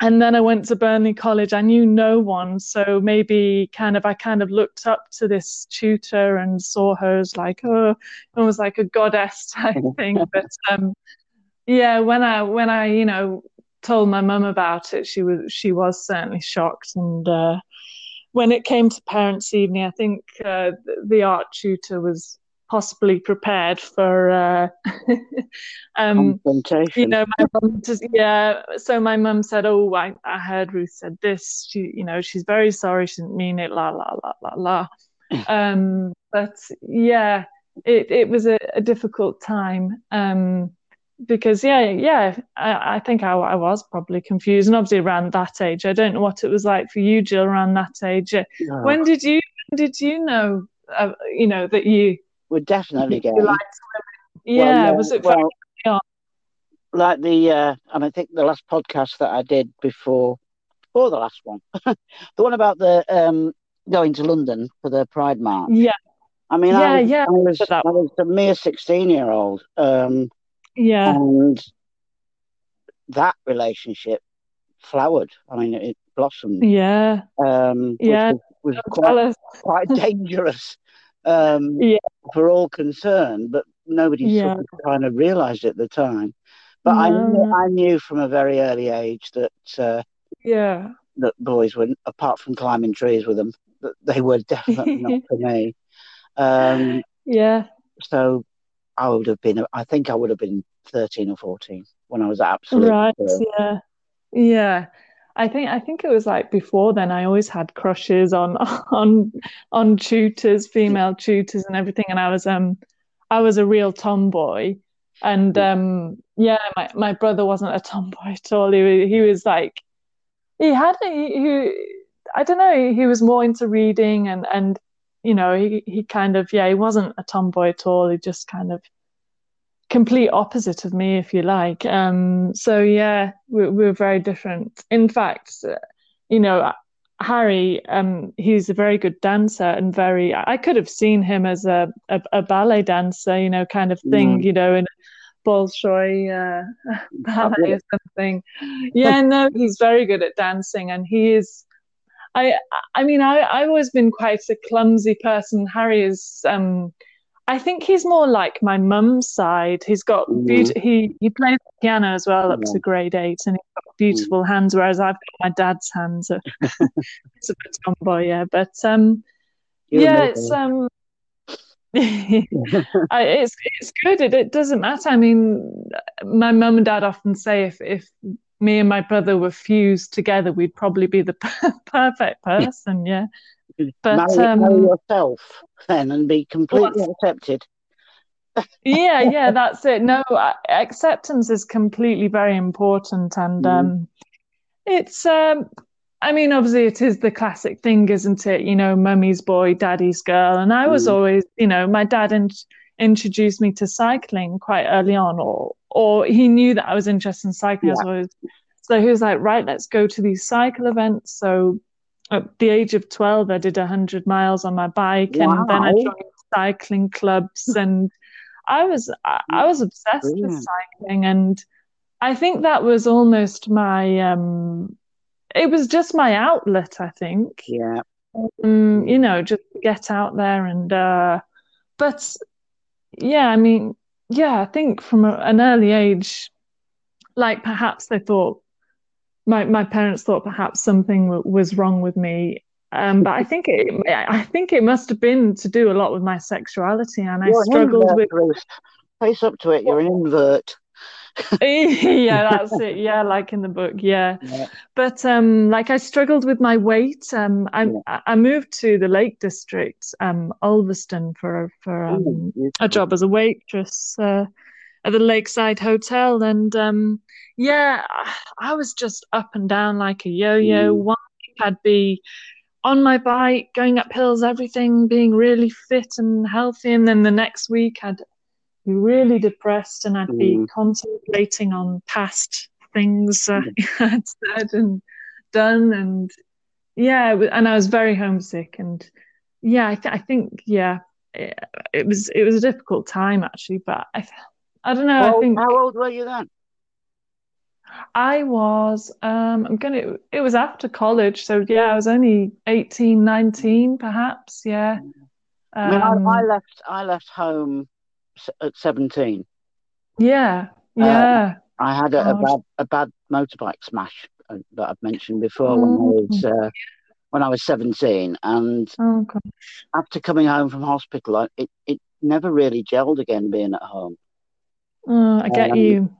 And then I went to Burnley College. I knew no one, so maybe kind of I kind of looked up to this tutor and saw her as like oh, almost like a goddess <laughs> type <laughs> thing. But um, yeah, when I when I you know told my mum about it, she was she was certainly shocked and. Uh, when it came to parents' evening, I think uh, the art tutor was possibly prepared for uh, <laughs> um, you know my mum just yeah so my mum said oh I, I heard ruth said this. She you know she's very sorry she didn't mean it la la la la la. Um, but yeah it, it was a, a difficult time. Um, because yeah yeah I, I think I, I was probably confused and obviously around that age I don't know what it was like for you Jill around that age yeah. when did you when did you know uh, you know that you we're definitely gay. yeah, well, was it well, like the uh, and I think the last podcast that I did before or the last one, <laughs> the one about the um, going to London for the Pride March. Yeah. I mean, yeah, I, yeah, I was, I was a mere sixteen-year-old. Um, yeah, and that relationship flowered. I mean, it blossomed. Yeah, um, yeah, was, was quite, quite <laughs> dangerous um, yeah. for all concerned, but nobody yeah. sort of kind of realised at the time. But no. I knew, I knew from a very early age that uh, yeah that boys were apart from climbing trees with them, that they were definitely not <laughs> for me. Um, yeah. So I would have been. I think I would have been thirteen or fourteen when I was absolutely right. Yeah. Yeah. I think I think it was like before then. I always had crushes on <laughs> on on tutors, female tutors, and everything. And I was um I was a real tomboy, and um yeah, my my brother wasn't a tomboy at all. He he was like he had he, he I don't know. He was more into reading and and you know he he kind of yeah he wasn't a tomboy at all. He just kind of complete opposite of me, if you like. Um, so yeah, we're, we're, very different. In fact, you know, Harry, um, he's a very good dancer and very. I could have seen him as a a, a ballet dancer, you know, kind of thing, mm. you know, in Bolshoi uh, <laughs> ballet or something. Yeah, no, he's very good at dancing, and he is. I I mean, I I've always been quite a clumsy person. Harry is. Um, I think he's more like my mum's side. He's got mm. be- he he plays piano as well up yeah. to grade eight, and he's got beautiful mm. hands. Whereas I've got my dad's hands. it's <laughs> a bit tomboy, yeah. But um, yeah, it's um, <laughs> I, it's it's good. It, it doesn't matter. I mean, my mum and dad often say if if me and my brother were fused together, we'd probably be the <laughs> perfect <laughs> person. Yeah. But marry, um, marry yourself then and be completely accepted. <laughs> yeah, yeah, that's it. No, acceptance is completely very important, and mm. um, it's. Um, I mean, obviously, it is the classic thing, isn't it? You know, mummy's boy, daddy's girl, and I was mm. always, you know, my dad in- introduced me to cycling quite early on, or or he knew that I was interested in cycling. Yeah. Always, so he was like, right, let's go to these cycle events. So at the age of 12 i did 100 miles on my bike wow. and then i joined cycling clubs <laughs> and i was i, I was obsessed Brilliant. with cycling and i think that was almost my um it was just my outlet i think yeah um, you know just get out there and uh but yeah, I mean, yeah, I think from a, an early age, like perhaps they thought my my parents thought perhaps something w- was wrong with me. Um, but I think it, I think it must have been to do a lot with my sexuality, and You're I struggled invert, with. Face up to it. You're an invert. <laughs> yeah, that's it. <laughs> Yeah, like in the book. Yeah. Yeah. But um, like I struggled with my weight. Um, I Yeah. I moved to the Lake District, um, Ulverston for for um, Ooh, a job as a waitress uh, at the Lakeside Hotel, and um, yeah, I was just up and down like a yo-yo. Mm. One week I'd be on my bike, going up hills, everything, being really fit and healthy, and then the next week I'd really depressed and I'd be Mm. contemplating on past things uh, <laughs> I'd said and done, and yeah, and I was very homesick, and yeah, I, th- I think yeah, it, it was it was a difficult time actually, but I I don't know, I How, think how old were you then? I was um I'm gonna it was after college, so yeah, I was only 18, 19 perhaps, yeah. I mean, I, I Um left. I left home at seventeen. yeah, Um, yeah. I had a, a bad a bad motorbike smash uh, that I've mentioned before when I was Mm. uh, when I was seventeen, and Oh after coming home from hospital, I, it it never really gelled again being at home, Oh, I get um, you.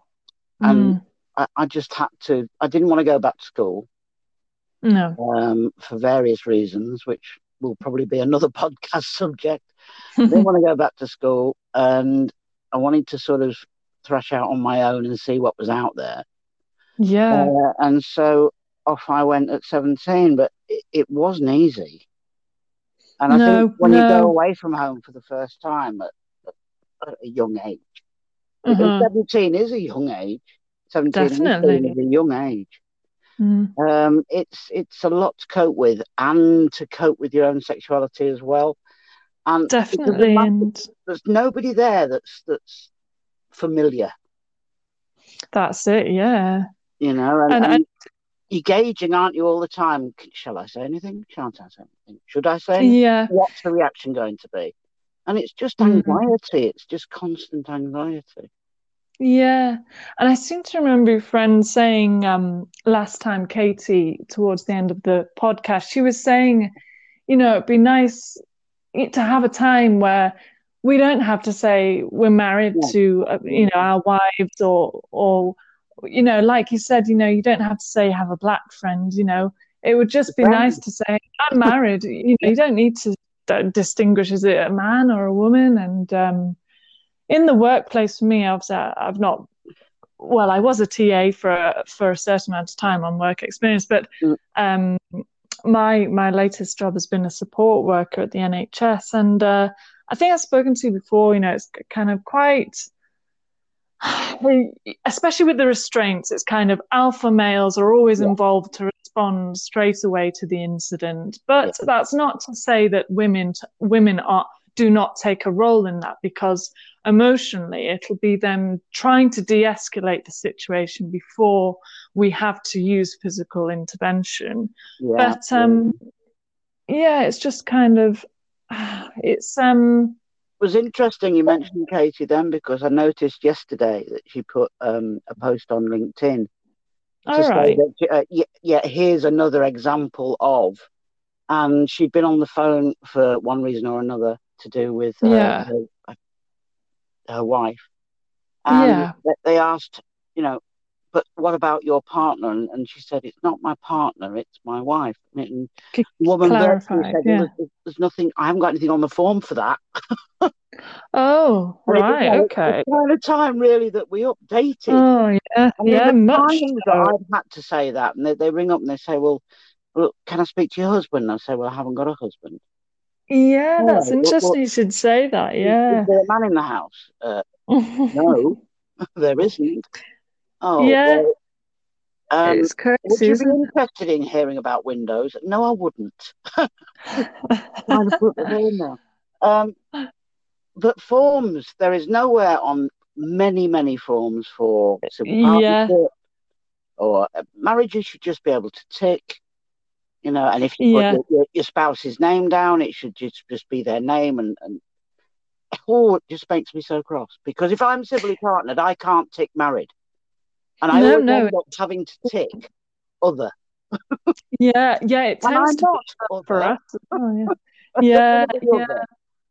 and Mm. I, I just had to. I didn't want to go back to school No. um, for various reasons, which will probably be another <laughs> podcast subject. <laughs> I didn't want to go back to school, and I wanted to sort of thrash out on my own and see what was out there. Yeah. Uh, and so off I went at 17, but it, it wasn't easy. And I think No, when you go away from home for the first time at, at a young age, Uh-huh. 17 is a young age, 17 Definitely. is a young age. Mm. Um, it's it's a lot to cope with, and to cope with your own sexuality as well. And there's, Definitely. And there's nobody there that's that's familiar, that's it, yeah. you know, and, And I and you're gauging, aren't you, all the time? Shall I say anything? Shan't I say anything? Should I say anything? yeah. What's the reaction going to be? And it's just Mm. anxiety. It's just constant anxiety. Yeah, and I seem to remember your friend saying um, last time, Katie, towards the end of the podcast, she was saying, you know, it'd be nice to have a time where we don't have to say we're married Yeah. to, uh, you know, our wives or, or, you know, like you said, you know, you don't have to say you have a black friend, you know, it would just be Friend. nice to say, I'm married. You know, you don't need to distinguish is it a man or a woman. And um, in the workplace, for me, obviously, I- I've not well, I was a TA for a, for a certain amount of time on work experience, but Mm. um, my my latest job has been a support worker at the NHS, and uh, I think I've spoken to you before. You know, it's kind of quite, <sighs> especially with the restraints. It's kind of alpha males are always Yeah. involved to respond straight away to the incident, but that's not to say that women women are do not take a role in that because emotionally it'll be them trying to de-escalate the situation before we have to use physical intervention Yeah. but um yeah it's just kind of <sighs> it's um It was interesting you mentioned Katie then because I noticed yesterday that she put um, a post on LinkedIn to all say that uh, yeah, yeah, here's another example of, and she'd been on the phone for one reason or another to do with uh, Yeah. her, her wife, and Yeah. they asked, you know, but what about your partner? And, and she said, it's not my partner, it's my wife. And the woman said, yeah there's, there's nothing, I haven't got anything on the form for that. oh <laughs> it right like okay the kind of time really that we updated. oh yeah And yeah much so. I've had to say that, and they, they ring up and they say, "Well, look, can I speak to your husband?" And I say, "Well, I haven't got a husband." Yeah All that's right, well, well, interesting you should say that. yeah is there a man in the house? Uh, no, <laughs> there isn't. Oh, yeah well, um, it's would you be isn't interested in hearing about Windows? No, I wouldn't. <laughs> it Kind put the in there. Um, but forms, there is nowhere on many, many forms for civil yeah partnership or uh, marriages should just be able to tick. You know, and if you put yeah your, your, your spouse's name down, it should just, just be their name and, and <laughs> oh, it just makes me so cross because if I'm civilly partnered, I can't tick married, and I No, always no. end up having to tick other. Yeah, yeah, it tends to be not for us. well, yeah. Yeah, <laughs> yeah.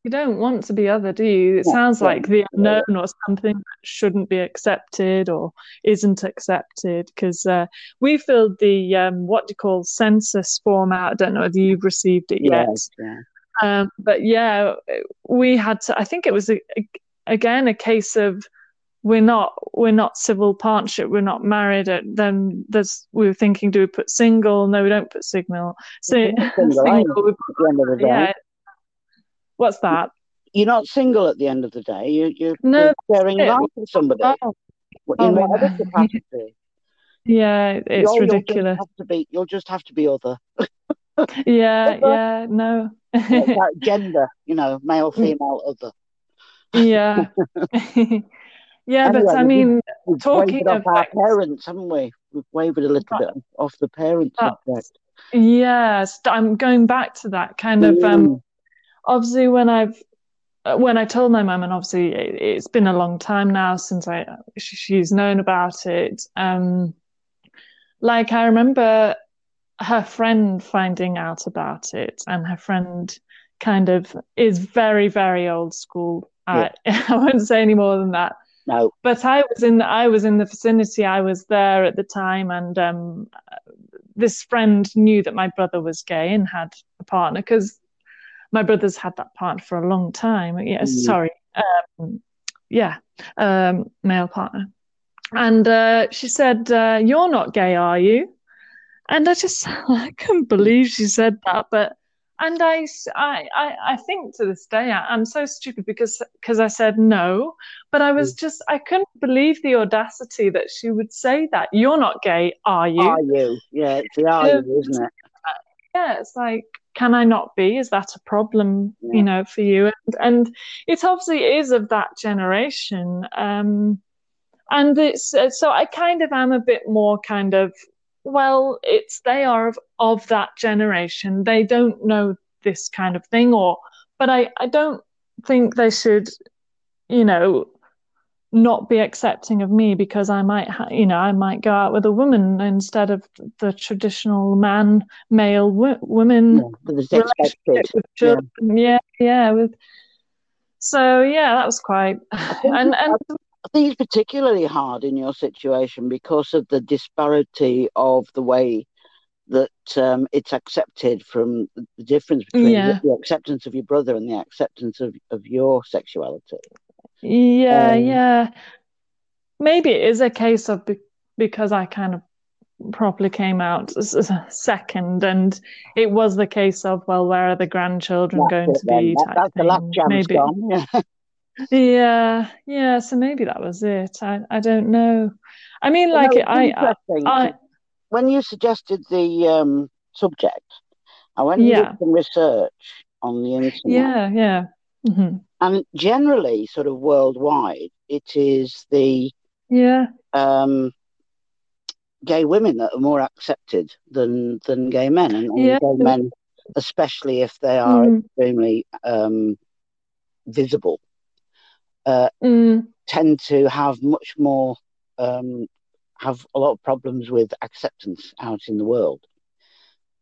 You don't want to be other, do you? It Yeah, sounds like the unknown or something that shouldn't be accepted or isn't accepted. Because uh, we filled the um, what do you call census form out. I don't know whether you've received it yet. yeah. Um, but yeah, we had to. I think it was a, a, again a case of we're not we're not civil partnership. We're not married. Uh, Then there's we were thinking, do we put single? No, we don't put signal. So single, <laughs> single. We at the end of the put, <laughs> yeah. What's that? You're not single at the end of the day. You, you're, No, you're sharing life with somebody Oh, in oh, whatever yeah. capacity. yeah, it's You'll, you'll just ridiculous. have to be. You'll just have to be other. <laughs> Yeah, <laughs> yeah, no. Like gender, you know, male, <laughs> female, other. Yeah. Yeah, but I mean, we've talking of our like, parents, haven't we? We've wavered a little bit off the parents subject. yes, I'm going back to that kind of um Mm, obviously when I've uh, when I told my mum, and obviously it, it's been a long time now since I she, she's known about it. Um, like I remember her friend finding out about it, and her friend kind of is very, very old school. yeah, I <laughs> I won't say any more than that. no, But I was in I was in the vicinity. I was there at the time, and um, this friend knew that my brother was gay and had a partner because my brother's had that partner for a long time. Yes, mm, sorry. Um, yeah, um, male partner. And uh, she said, uh, "You're not gay, are you?" And I just <laughs> I couldn't believe she said that. But and I I I, think to this day I, I'm so stupid because because I said no, but I was mm. just I couldn't believe the audacity that she would say that. You're not gay, are you? Are you? Yeah, it's the are you, isn't it? yeah, it's like, can I not be? Is that a problem, Yeah. you know, for you? And, and it obviously is of that generation. Um, and it's uh, so I kind of am a bit more kind of, well, it's they are of, of that generation. They don't know this kind of thing, or, but I, I don't think they should, you know, not be accepting of me because I might, ha- you know, I might go out with a woman instead of the traditional man, male, wo- woman Yeah, but relationship expected. with Yeah. Yeah, yeah. With so yeah, that was quite <laughs> and I, and I think it's particularly hard in your situation because of the disparity of the way that um, it's accepted from the difference between yeah, the acceptance of your brother and the acceptance of, of your sexuality. Yeah, Um, yeah. Maybe it is a case of be- because I kind of properly came out second, and it was the case of well, where are the grandchildren going to then. be That, that's the thing. chance Maybe gone. Yeah. yeah, yeah. So maybe that was it. I I don't know. I mean, like it's I I. I when you suggested the um, subject, I went and did some research on the internet, yeah, yeah. hmm and generally, sort of worldwide, it is the Yeah. um, gay women that are more accepted than than gay men, and, and Yeah. gay men, especially if they are Mm, extremely um, visible, uh, mm, tend to have much more um, have a lot of problems with acceptance out in the world.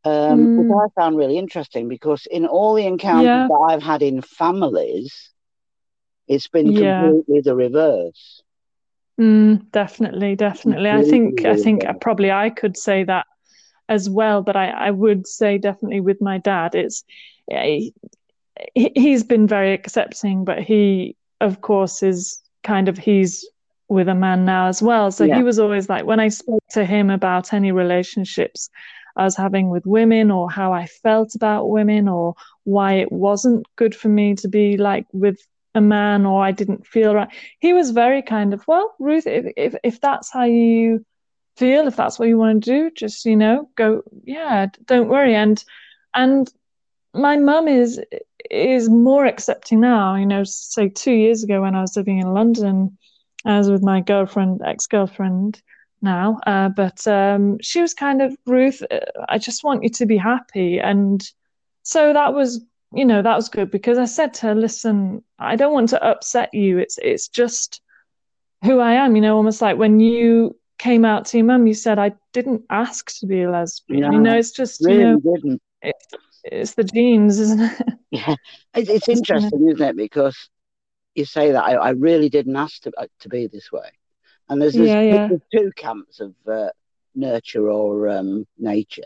Um, which mm. I found really interesting because in all the encounters Yeah. that I've had in families, it's been Yeah. completely the reverse. Mm, definitely, definitely. I think Completely I think I- probably I could say that as well, but I, I would say definitely with my dad, it's he, he's been very accepting, but he, of course, is kind of he's with a man now as well. So Yeah. he was always like when I spoke to him about any relationships I was having with women or how I felt about women or why it wasn't good for me to be like with a man or I didn't feel right. He was very kind of, well, Ruth, if if, if that's how you feel, if that's what you want to do, just, you know, go, yeah, don't worry. And and my mum is is more accepting now. You know, say two years ago when I was living in London, I was with my girlfriend, ex-girlfriend now, uh, but um, she was kind of Ruth. uh, I just want you to be happy, and so that was, you know, that was good because I said to her, listen, I don't want to upset you. It's it's just who I am, you know, almost like when you came out to your mum, you said I didn't ask to be a lesbian. Yeah, you know, it's just really you know, didn't. it's, it's the genes, isn't it? <laughs> Yeah, it's, it's <laughs> interesting, isn't it? Because you say that I, I really didn't ask to, uh, to be this way, and there's, there's, Yeah, yeah. there's two camps of uh, nurture or um, nature.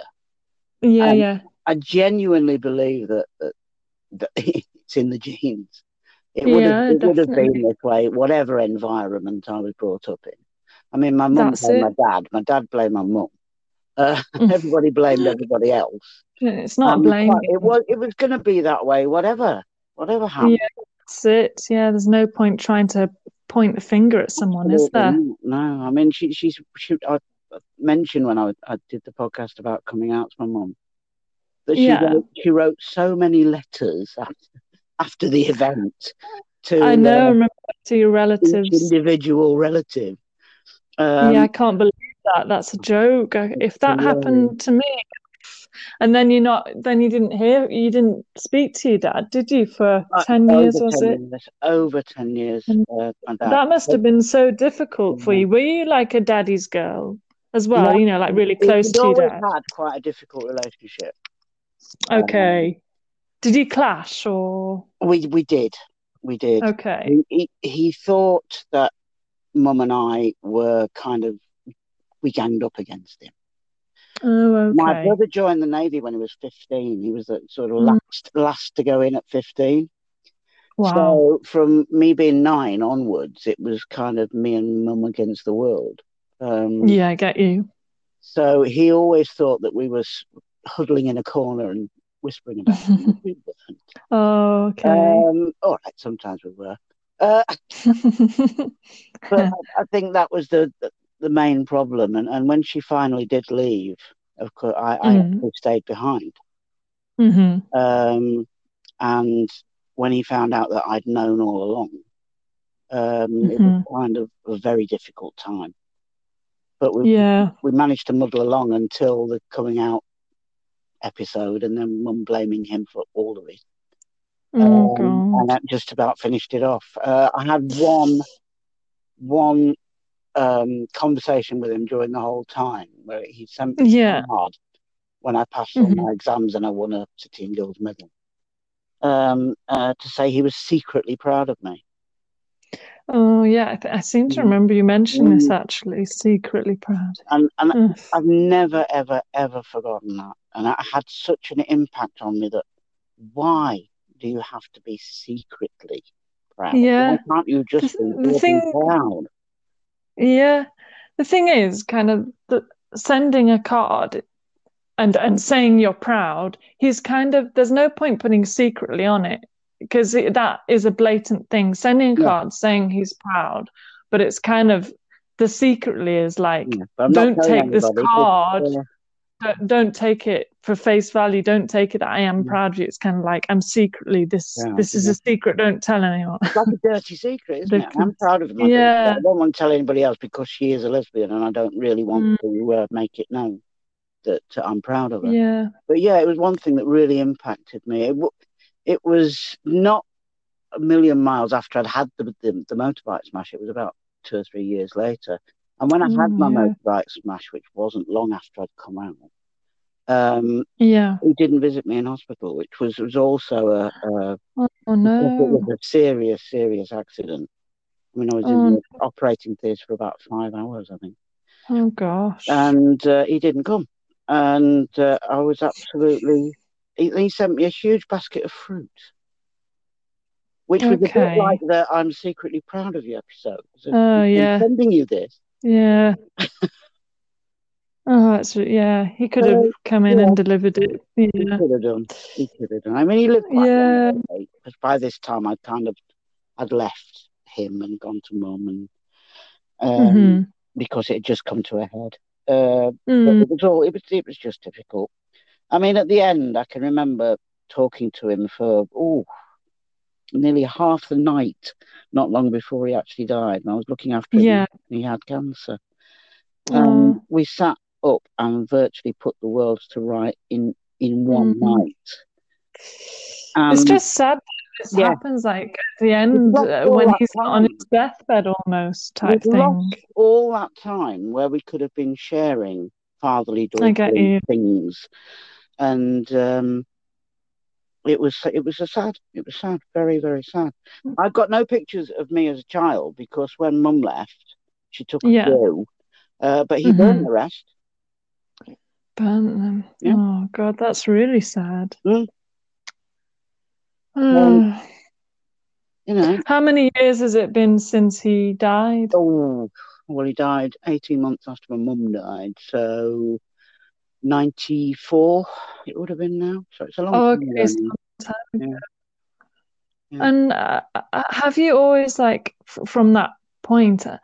Yeah, Um, yeah, I genuinely believe that, that, that <laughs> it's in the genes. It would Yeah, have, it would have been this way, whatever environment I was brought up in. I mean, my mum blamed it. my dad. My dad blamed my mum. Uh, <laughs> Mm. everybody blamed everybody else. It's not And blaming. it was it was going to be that way, whatever, whatever happened. Yeah, that's it. Yeah, there's no point trying to point the finger at someone, is there? No, I mean, she she's she. I mentioned when I I did the podcast about coming out to my mum that she Yeah. wrote, she wrote so many letters after, after the event to I know, I uh, remember to your relatives. individual relative. Um, yeah, I can't believe that. That's a joke. If that Yeah. happened to me, and then you're not, then you didn't hear, you didn't speak to your dad, did you, for uh, 10 over years, was 10 it? years, over ten years. Uh. That must have been so difficult for you. Were you like a daddy's girl as well? Yeah. You know, like really close to your dad? had quite a difficult relationship. Um, Okay. Did he clash or? we we did, we did. Okay. He, he he thought that mum and I were kind of we ganged up against him. Oh, My brother joined the navy when he was fifteen. He was the sort of Mm. last last to go in at fifteen. Wow. So from me being nine onwards, it was kind of me and mum against the world. Um, Yeah, I get you. So he always thought that we were huddling in a corner and whispering about <laughs> weren't. Oh, okay. Um, all right, sometimes we were. Uh, <laughs> but I, I think that was the, the main problem. And and when she finally did leave, of course, I, I Mm. actually stayed behind. hmm Um, and when he found out that I'd known all along, um, it was kind of a very difficult time. But we Yeah. we managed to muddle along until the coming out episode, and then mum blaming him for all of it. Oh, Um, and that just about finished it off. Uh, I had one one um, conversation with him during the whole time where he sent me Yeah. a card when I passed all Mhm. my exams and I won a City and Guilds medal um, uh, to say he was secretly proud of me. Oh, yeah. I, th- I seem to Mm. remember you mentioning this Mm. actually. Secretly proud. And and Ugh. I've never ever ever forgotten that, and it had such an impact on me that why do you have to be secretly proud? Yeah. Why can't you just The- be the thing- proud? Yeah. The thing is, kind of the, sending a card and and saying you're proud, he's kind of there's no point putting secretly on it because that is a blatant thing. Sending a Yeah. card saying he's proud, but it's kind of the secretly is like Yeah, but I'm not don't take this anybody, card. Uh, Don't, don't take it for face value. Don't take it that I am proud of you. It's kind of like I'm secretly this. Yeah, this is a secret. Don't tell anyone. It's like a <laughs> dirty secret, isn't it? I'm proud of my Yeah. I don't want to tell anybody else because she is a lesbian, and I don't really want Mm. to uh, make it known that uh, I'm proud of her. Yeah. But yeah, it was one thing that really impacted me. It, w- it was not a million miles after I'd had the, the the motorbike smash. It was about two or three years later, and when I had my yeah. motorbike smash, which wasn't long after I'd come out, um, Yeah. he didn't visit me in hospital, which was was also a, a Oh it no. was a serious, serious accident. I mean, I was Oh, in the operating theatre for about five hours, I think, Oh gosh. and uh, he didn't come, and uh, I was absolutely. He, he sent me a huge basket of fruit, which was a bit like the "I'm secretly proud of you" episode. So Oh, I'm yeah. sending you this. Yeah. Oh, that's yeah. He could have So, come in yeah. and delivered it. Yeah. He could have done. He could have done. I mean, he lived Yeah. because by this time I'd kind of I'd left him and gone to mum and um, hmm because it had just come to a head. Uh, but Mm. it was all it was it was just difficult. I mean, at the end, I can remember talking to him for oh nearly half the night, not long before he actually died, and I was looking after him. Yeah. and he had cancer. Oh, Um, we sat up and virtually put the world to right in in one Mhm. night. Um, it's just sad that this yeah. happens like at the end uh, when he's on his deathbed almost type we've thing. all that time where we could have been sharing fatherly daughterly things, and um, it was it was a sad. It was sad, very very sad. Mm. I've got no pictures of me as a child because when Mum left, she took a Yeah. few, uh, but he burned Mhm. the rest. Burnt them. Yeah. Oh God, that's really sad. Mm. Uh, You know. how many years has it been since he died? Oh, well, he died 18 months after my mum died, so 94 it would have been now. So it's a long Oh, time okay, ago so now. time Yeah. Yeah. And uh, uh, have you always like f- from that point, uh,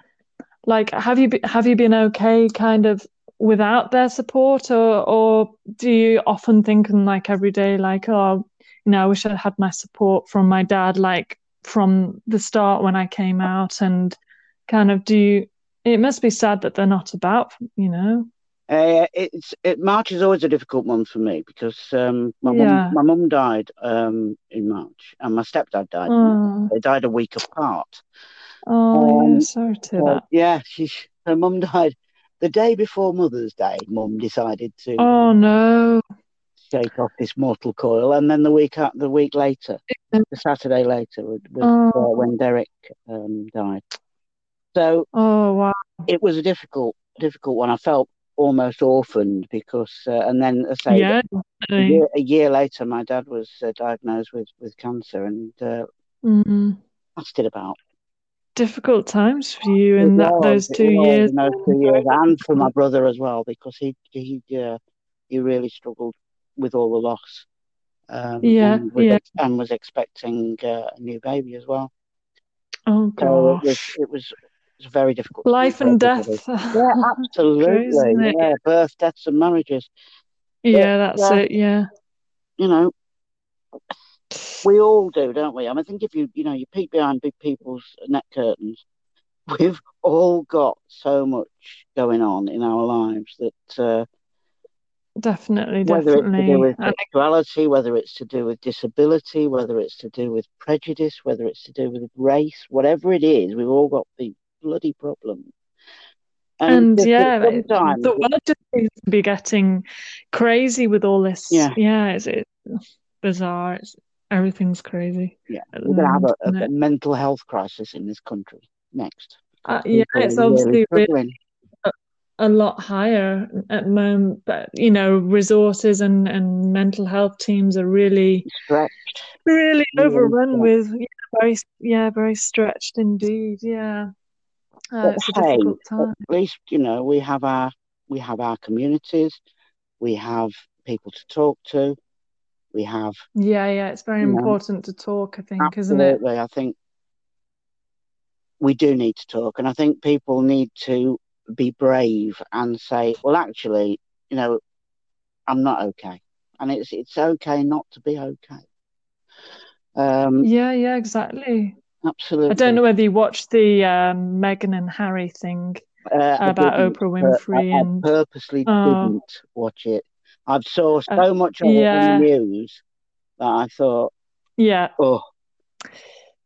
like have you be, have you been okay kind of without their support, or or do you often think and like every day like oh you know I wish I had my support from my dad like from the start when I came out and kind of do you it must be sad that they're not about you know Uh, it's it March is always a difficult month for me because um, my Yeah. mum my mum died um, in March and my stepdad died. oh They died a week apart. oh yeah Um, sorry to that yeah, she her mum died the day before Mother's Day. Mum decided to oh no shake off this mortal coil, and then the week the week later, the Saturday later, was, was Oh. uh, when Derek um, died. So oh wow it was a difficult, difficult one. I felt almost orphaned because, uh, and then I say, yeah a, year, a year later, my dad was uh, diagnosed with with cancer and uh, Mm. lasted about difficult times for you in that was, those two years. those two years, and for my brother as well, because he he uh, he really struggled with all the loss. Um, Yeah, and was, yeah. and was expecting uh, a new baby as well. Oh So it was gosh, it was it was very difficult. life and death. <laughs> Yeah, absolutely. Yeah, birth, deaths, and marriages. Yeah, that's yeah. it. Yeah. You know, we all do, don't we? I mean, I think if you you know you peek behind big people's neck curtains, <laughs> we've all got so much going on in our lives that. Uh, Definitely, whether it's to do with sexuality, whether it's to do with disability, whether it's to do with prejudice, whether it's to do with race, whatever it is, we've all got the bloody problem. and that yeah, it- the world just seems to be getting crazy with all this. Yeah. Yeah, it's, it's bizarre. It's everything's crazy. yeah, we're going to have a, a mental health crisis in this country next. Uh, yeah, it's obviously really struggling. a lot higher at the moment, but you know, resources and, and mental health teams are really, stretched. really overrun with yeah, very, yeah, very stretched indeed. Yeah, uh, But hey, at least you know we have our we have our communities, we have people to talk to, we have Yeah, yeah, it's very you know, important to talk, I think, isn't it? I think we do need to talk, and I think people need to be brave and say, "Well, actually, you know, I'm not okay," and it's it's okay not to be okay. Um, Yeah, yeah, exactly. Absolutely. I don't know whether you watched the um, Meghan and Harry thing uh, about didn't, Oprah uh, Winfrey I, I and purposely Oh. didn't watch it. I've saw Uh, so much of it yeah. in the news that I thought, yeah, oh,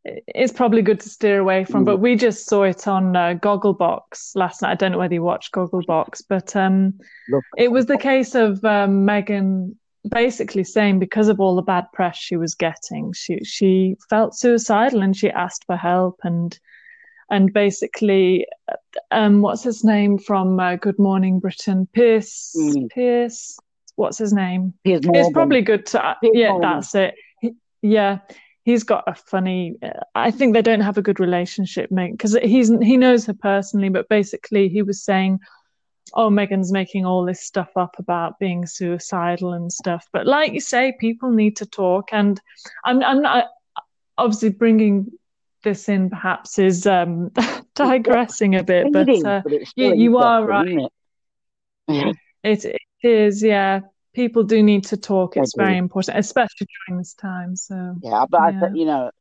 it's probably good to steer away from, Mm. but we just saw it on uh, Gogglebox last night. I don't know whether you watched Gogglebox, but um, look, it was the case of um, Meghan basically saying because of all the bad press she was getting, she she felt suicidal and she asked for help and and basically, um, what's his name from uh, Good Morning Britain? Piers Mm. Piers. What's his name? Piers It's probably good to, uh, yeah, Morgan. that's it. He- yeah, he's got a funny. Uh, I think they don't have a good relationship, mate, because he's he knows her personally, but basically he was saying, "Oh, Meghan's making all this stuff up about being suicidal and stuff." But like you say, people need to talk, and I'm I'm not obviously bringing this in. Perhaps is um, <laughs> digressing a bit, but uh, but you you are right. it? It, it is, yeah. People do need to talk. It's very important, especially during this time. So, Yeah, but I Yeah. think you know,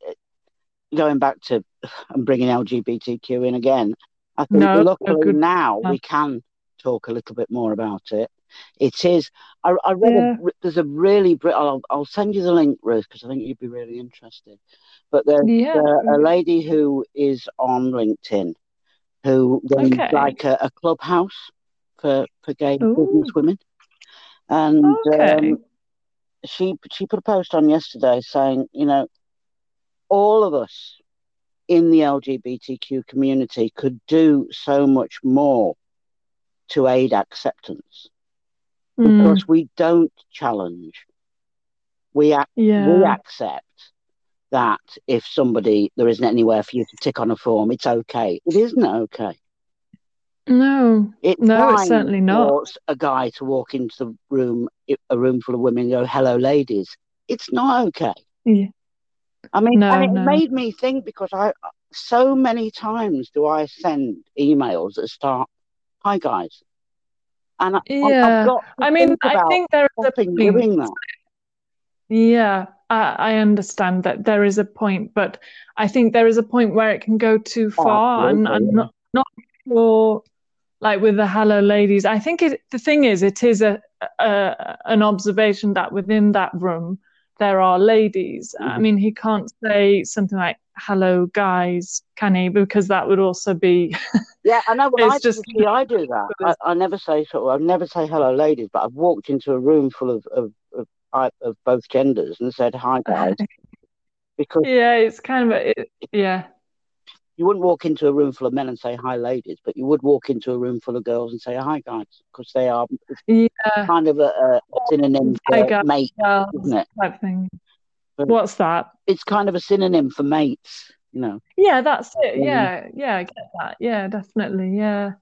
going back to <sighs> and bringing LGBTQ in again, I think No, luckily now we can talk a little bit more about it. It is. I, I read yeah. a, there's a really I'll, I'll send you the link, Ruth, because I think you'd be really interested. But there's yeah. a, a lady who is on LinkedIn who runs okay. like a, a, clubhouse for for gay Ooh. business women, and okay. um, she she put a post on yesterday saying, you know, all of us in the LGBTQ community could do so much more to aid acceptance mm. because we don't challenge. We, ac- yeah. we accept that if somebody, there isn't anywhere for you to tick on a form, it's okay. It isn't okay. No, it no, it's certainly not. A guy to walk into the room, a room full of women, and go, "Hello, ladies." It's not okay. Yeah. I mean, no, and it no. made me think because I so many times do I send emails that start, "Hi guys," and I, yeah, I mean, I think there is a doing that. Yeah, I, I, understand that there is a point, but I think there is a point where it can go too oh, far, and I'm not not sure. Like with the hello ladies, I think it, the thing is, it is a, a an observation that within that room there are ladies. Mm-hmm. I mean, he can't say something like "hello guys," can he? Because that would also be. <laughs> yeah, I know. Well, I just see, I do that. <laughs> I, I, never say sort of. I never say hello, ladies, but I've walked into a room full of of, of, of both genders and said hi guys. <laughs> because yeah, it's kind of a, it, yeah you wouldn't walk into a room full of men and say hi ladies but you would walk into a room full of girls and say hi guys because they are yeah. kind of a, a synonym for mate isn't it? type thing. what's that? it's kind of a synonym for mates you know? Yeah that's it. Um, yeah yeah i get that. Yeah definitely yeah.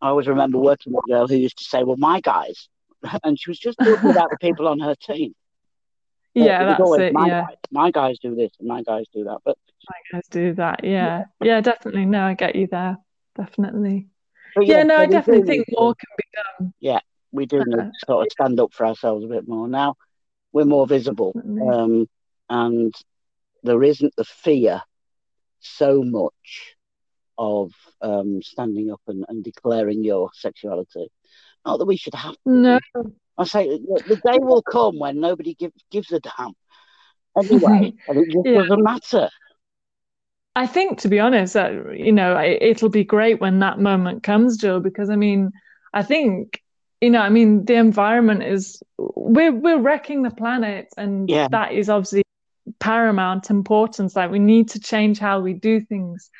I always remember working with a girl who used to say well my guys <laughs> and she was just talking about the people on her team. <laughs> Yeah, that's it. My yeah, guys, my guys do this and my guys do that, but my guys do that. Yeah, yeah, definitely. No, I get you there. Definitely. yeah, yeah, no, I definitely think more can be done. Yeah, we do need to sort of stand up for ourselves a bit more now. We're more visible, um, and there isn't the fear so much of um, standing up and, and declaring your sexuality. Not that we should have. To. No. I say the day will come when nobody give, gives a damn. Anyway, <laughs> and it just yeah. doesn't matter. I think, to be honest, uh, you know, it'll be great when that moment comes, Joe, because I mean, I think, you know, I mean, the environment is we're we're wrecking the planet, and yeah. that is obviously paramount importance. Like we need to change how we do things.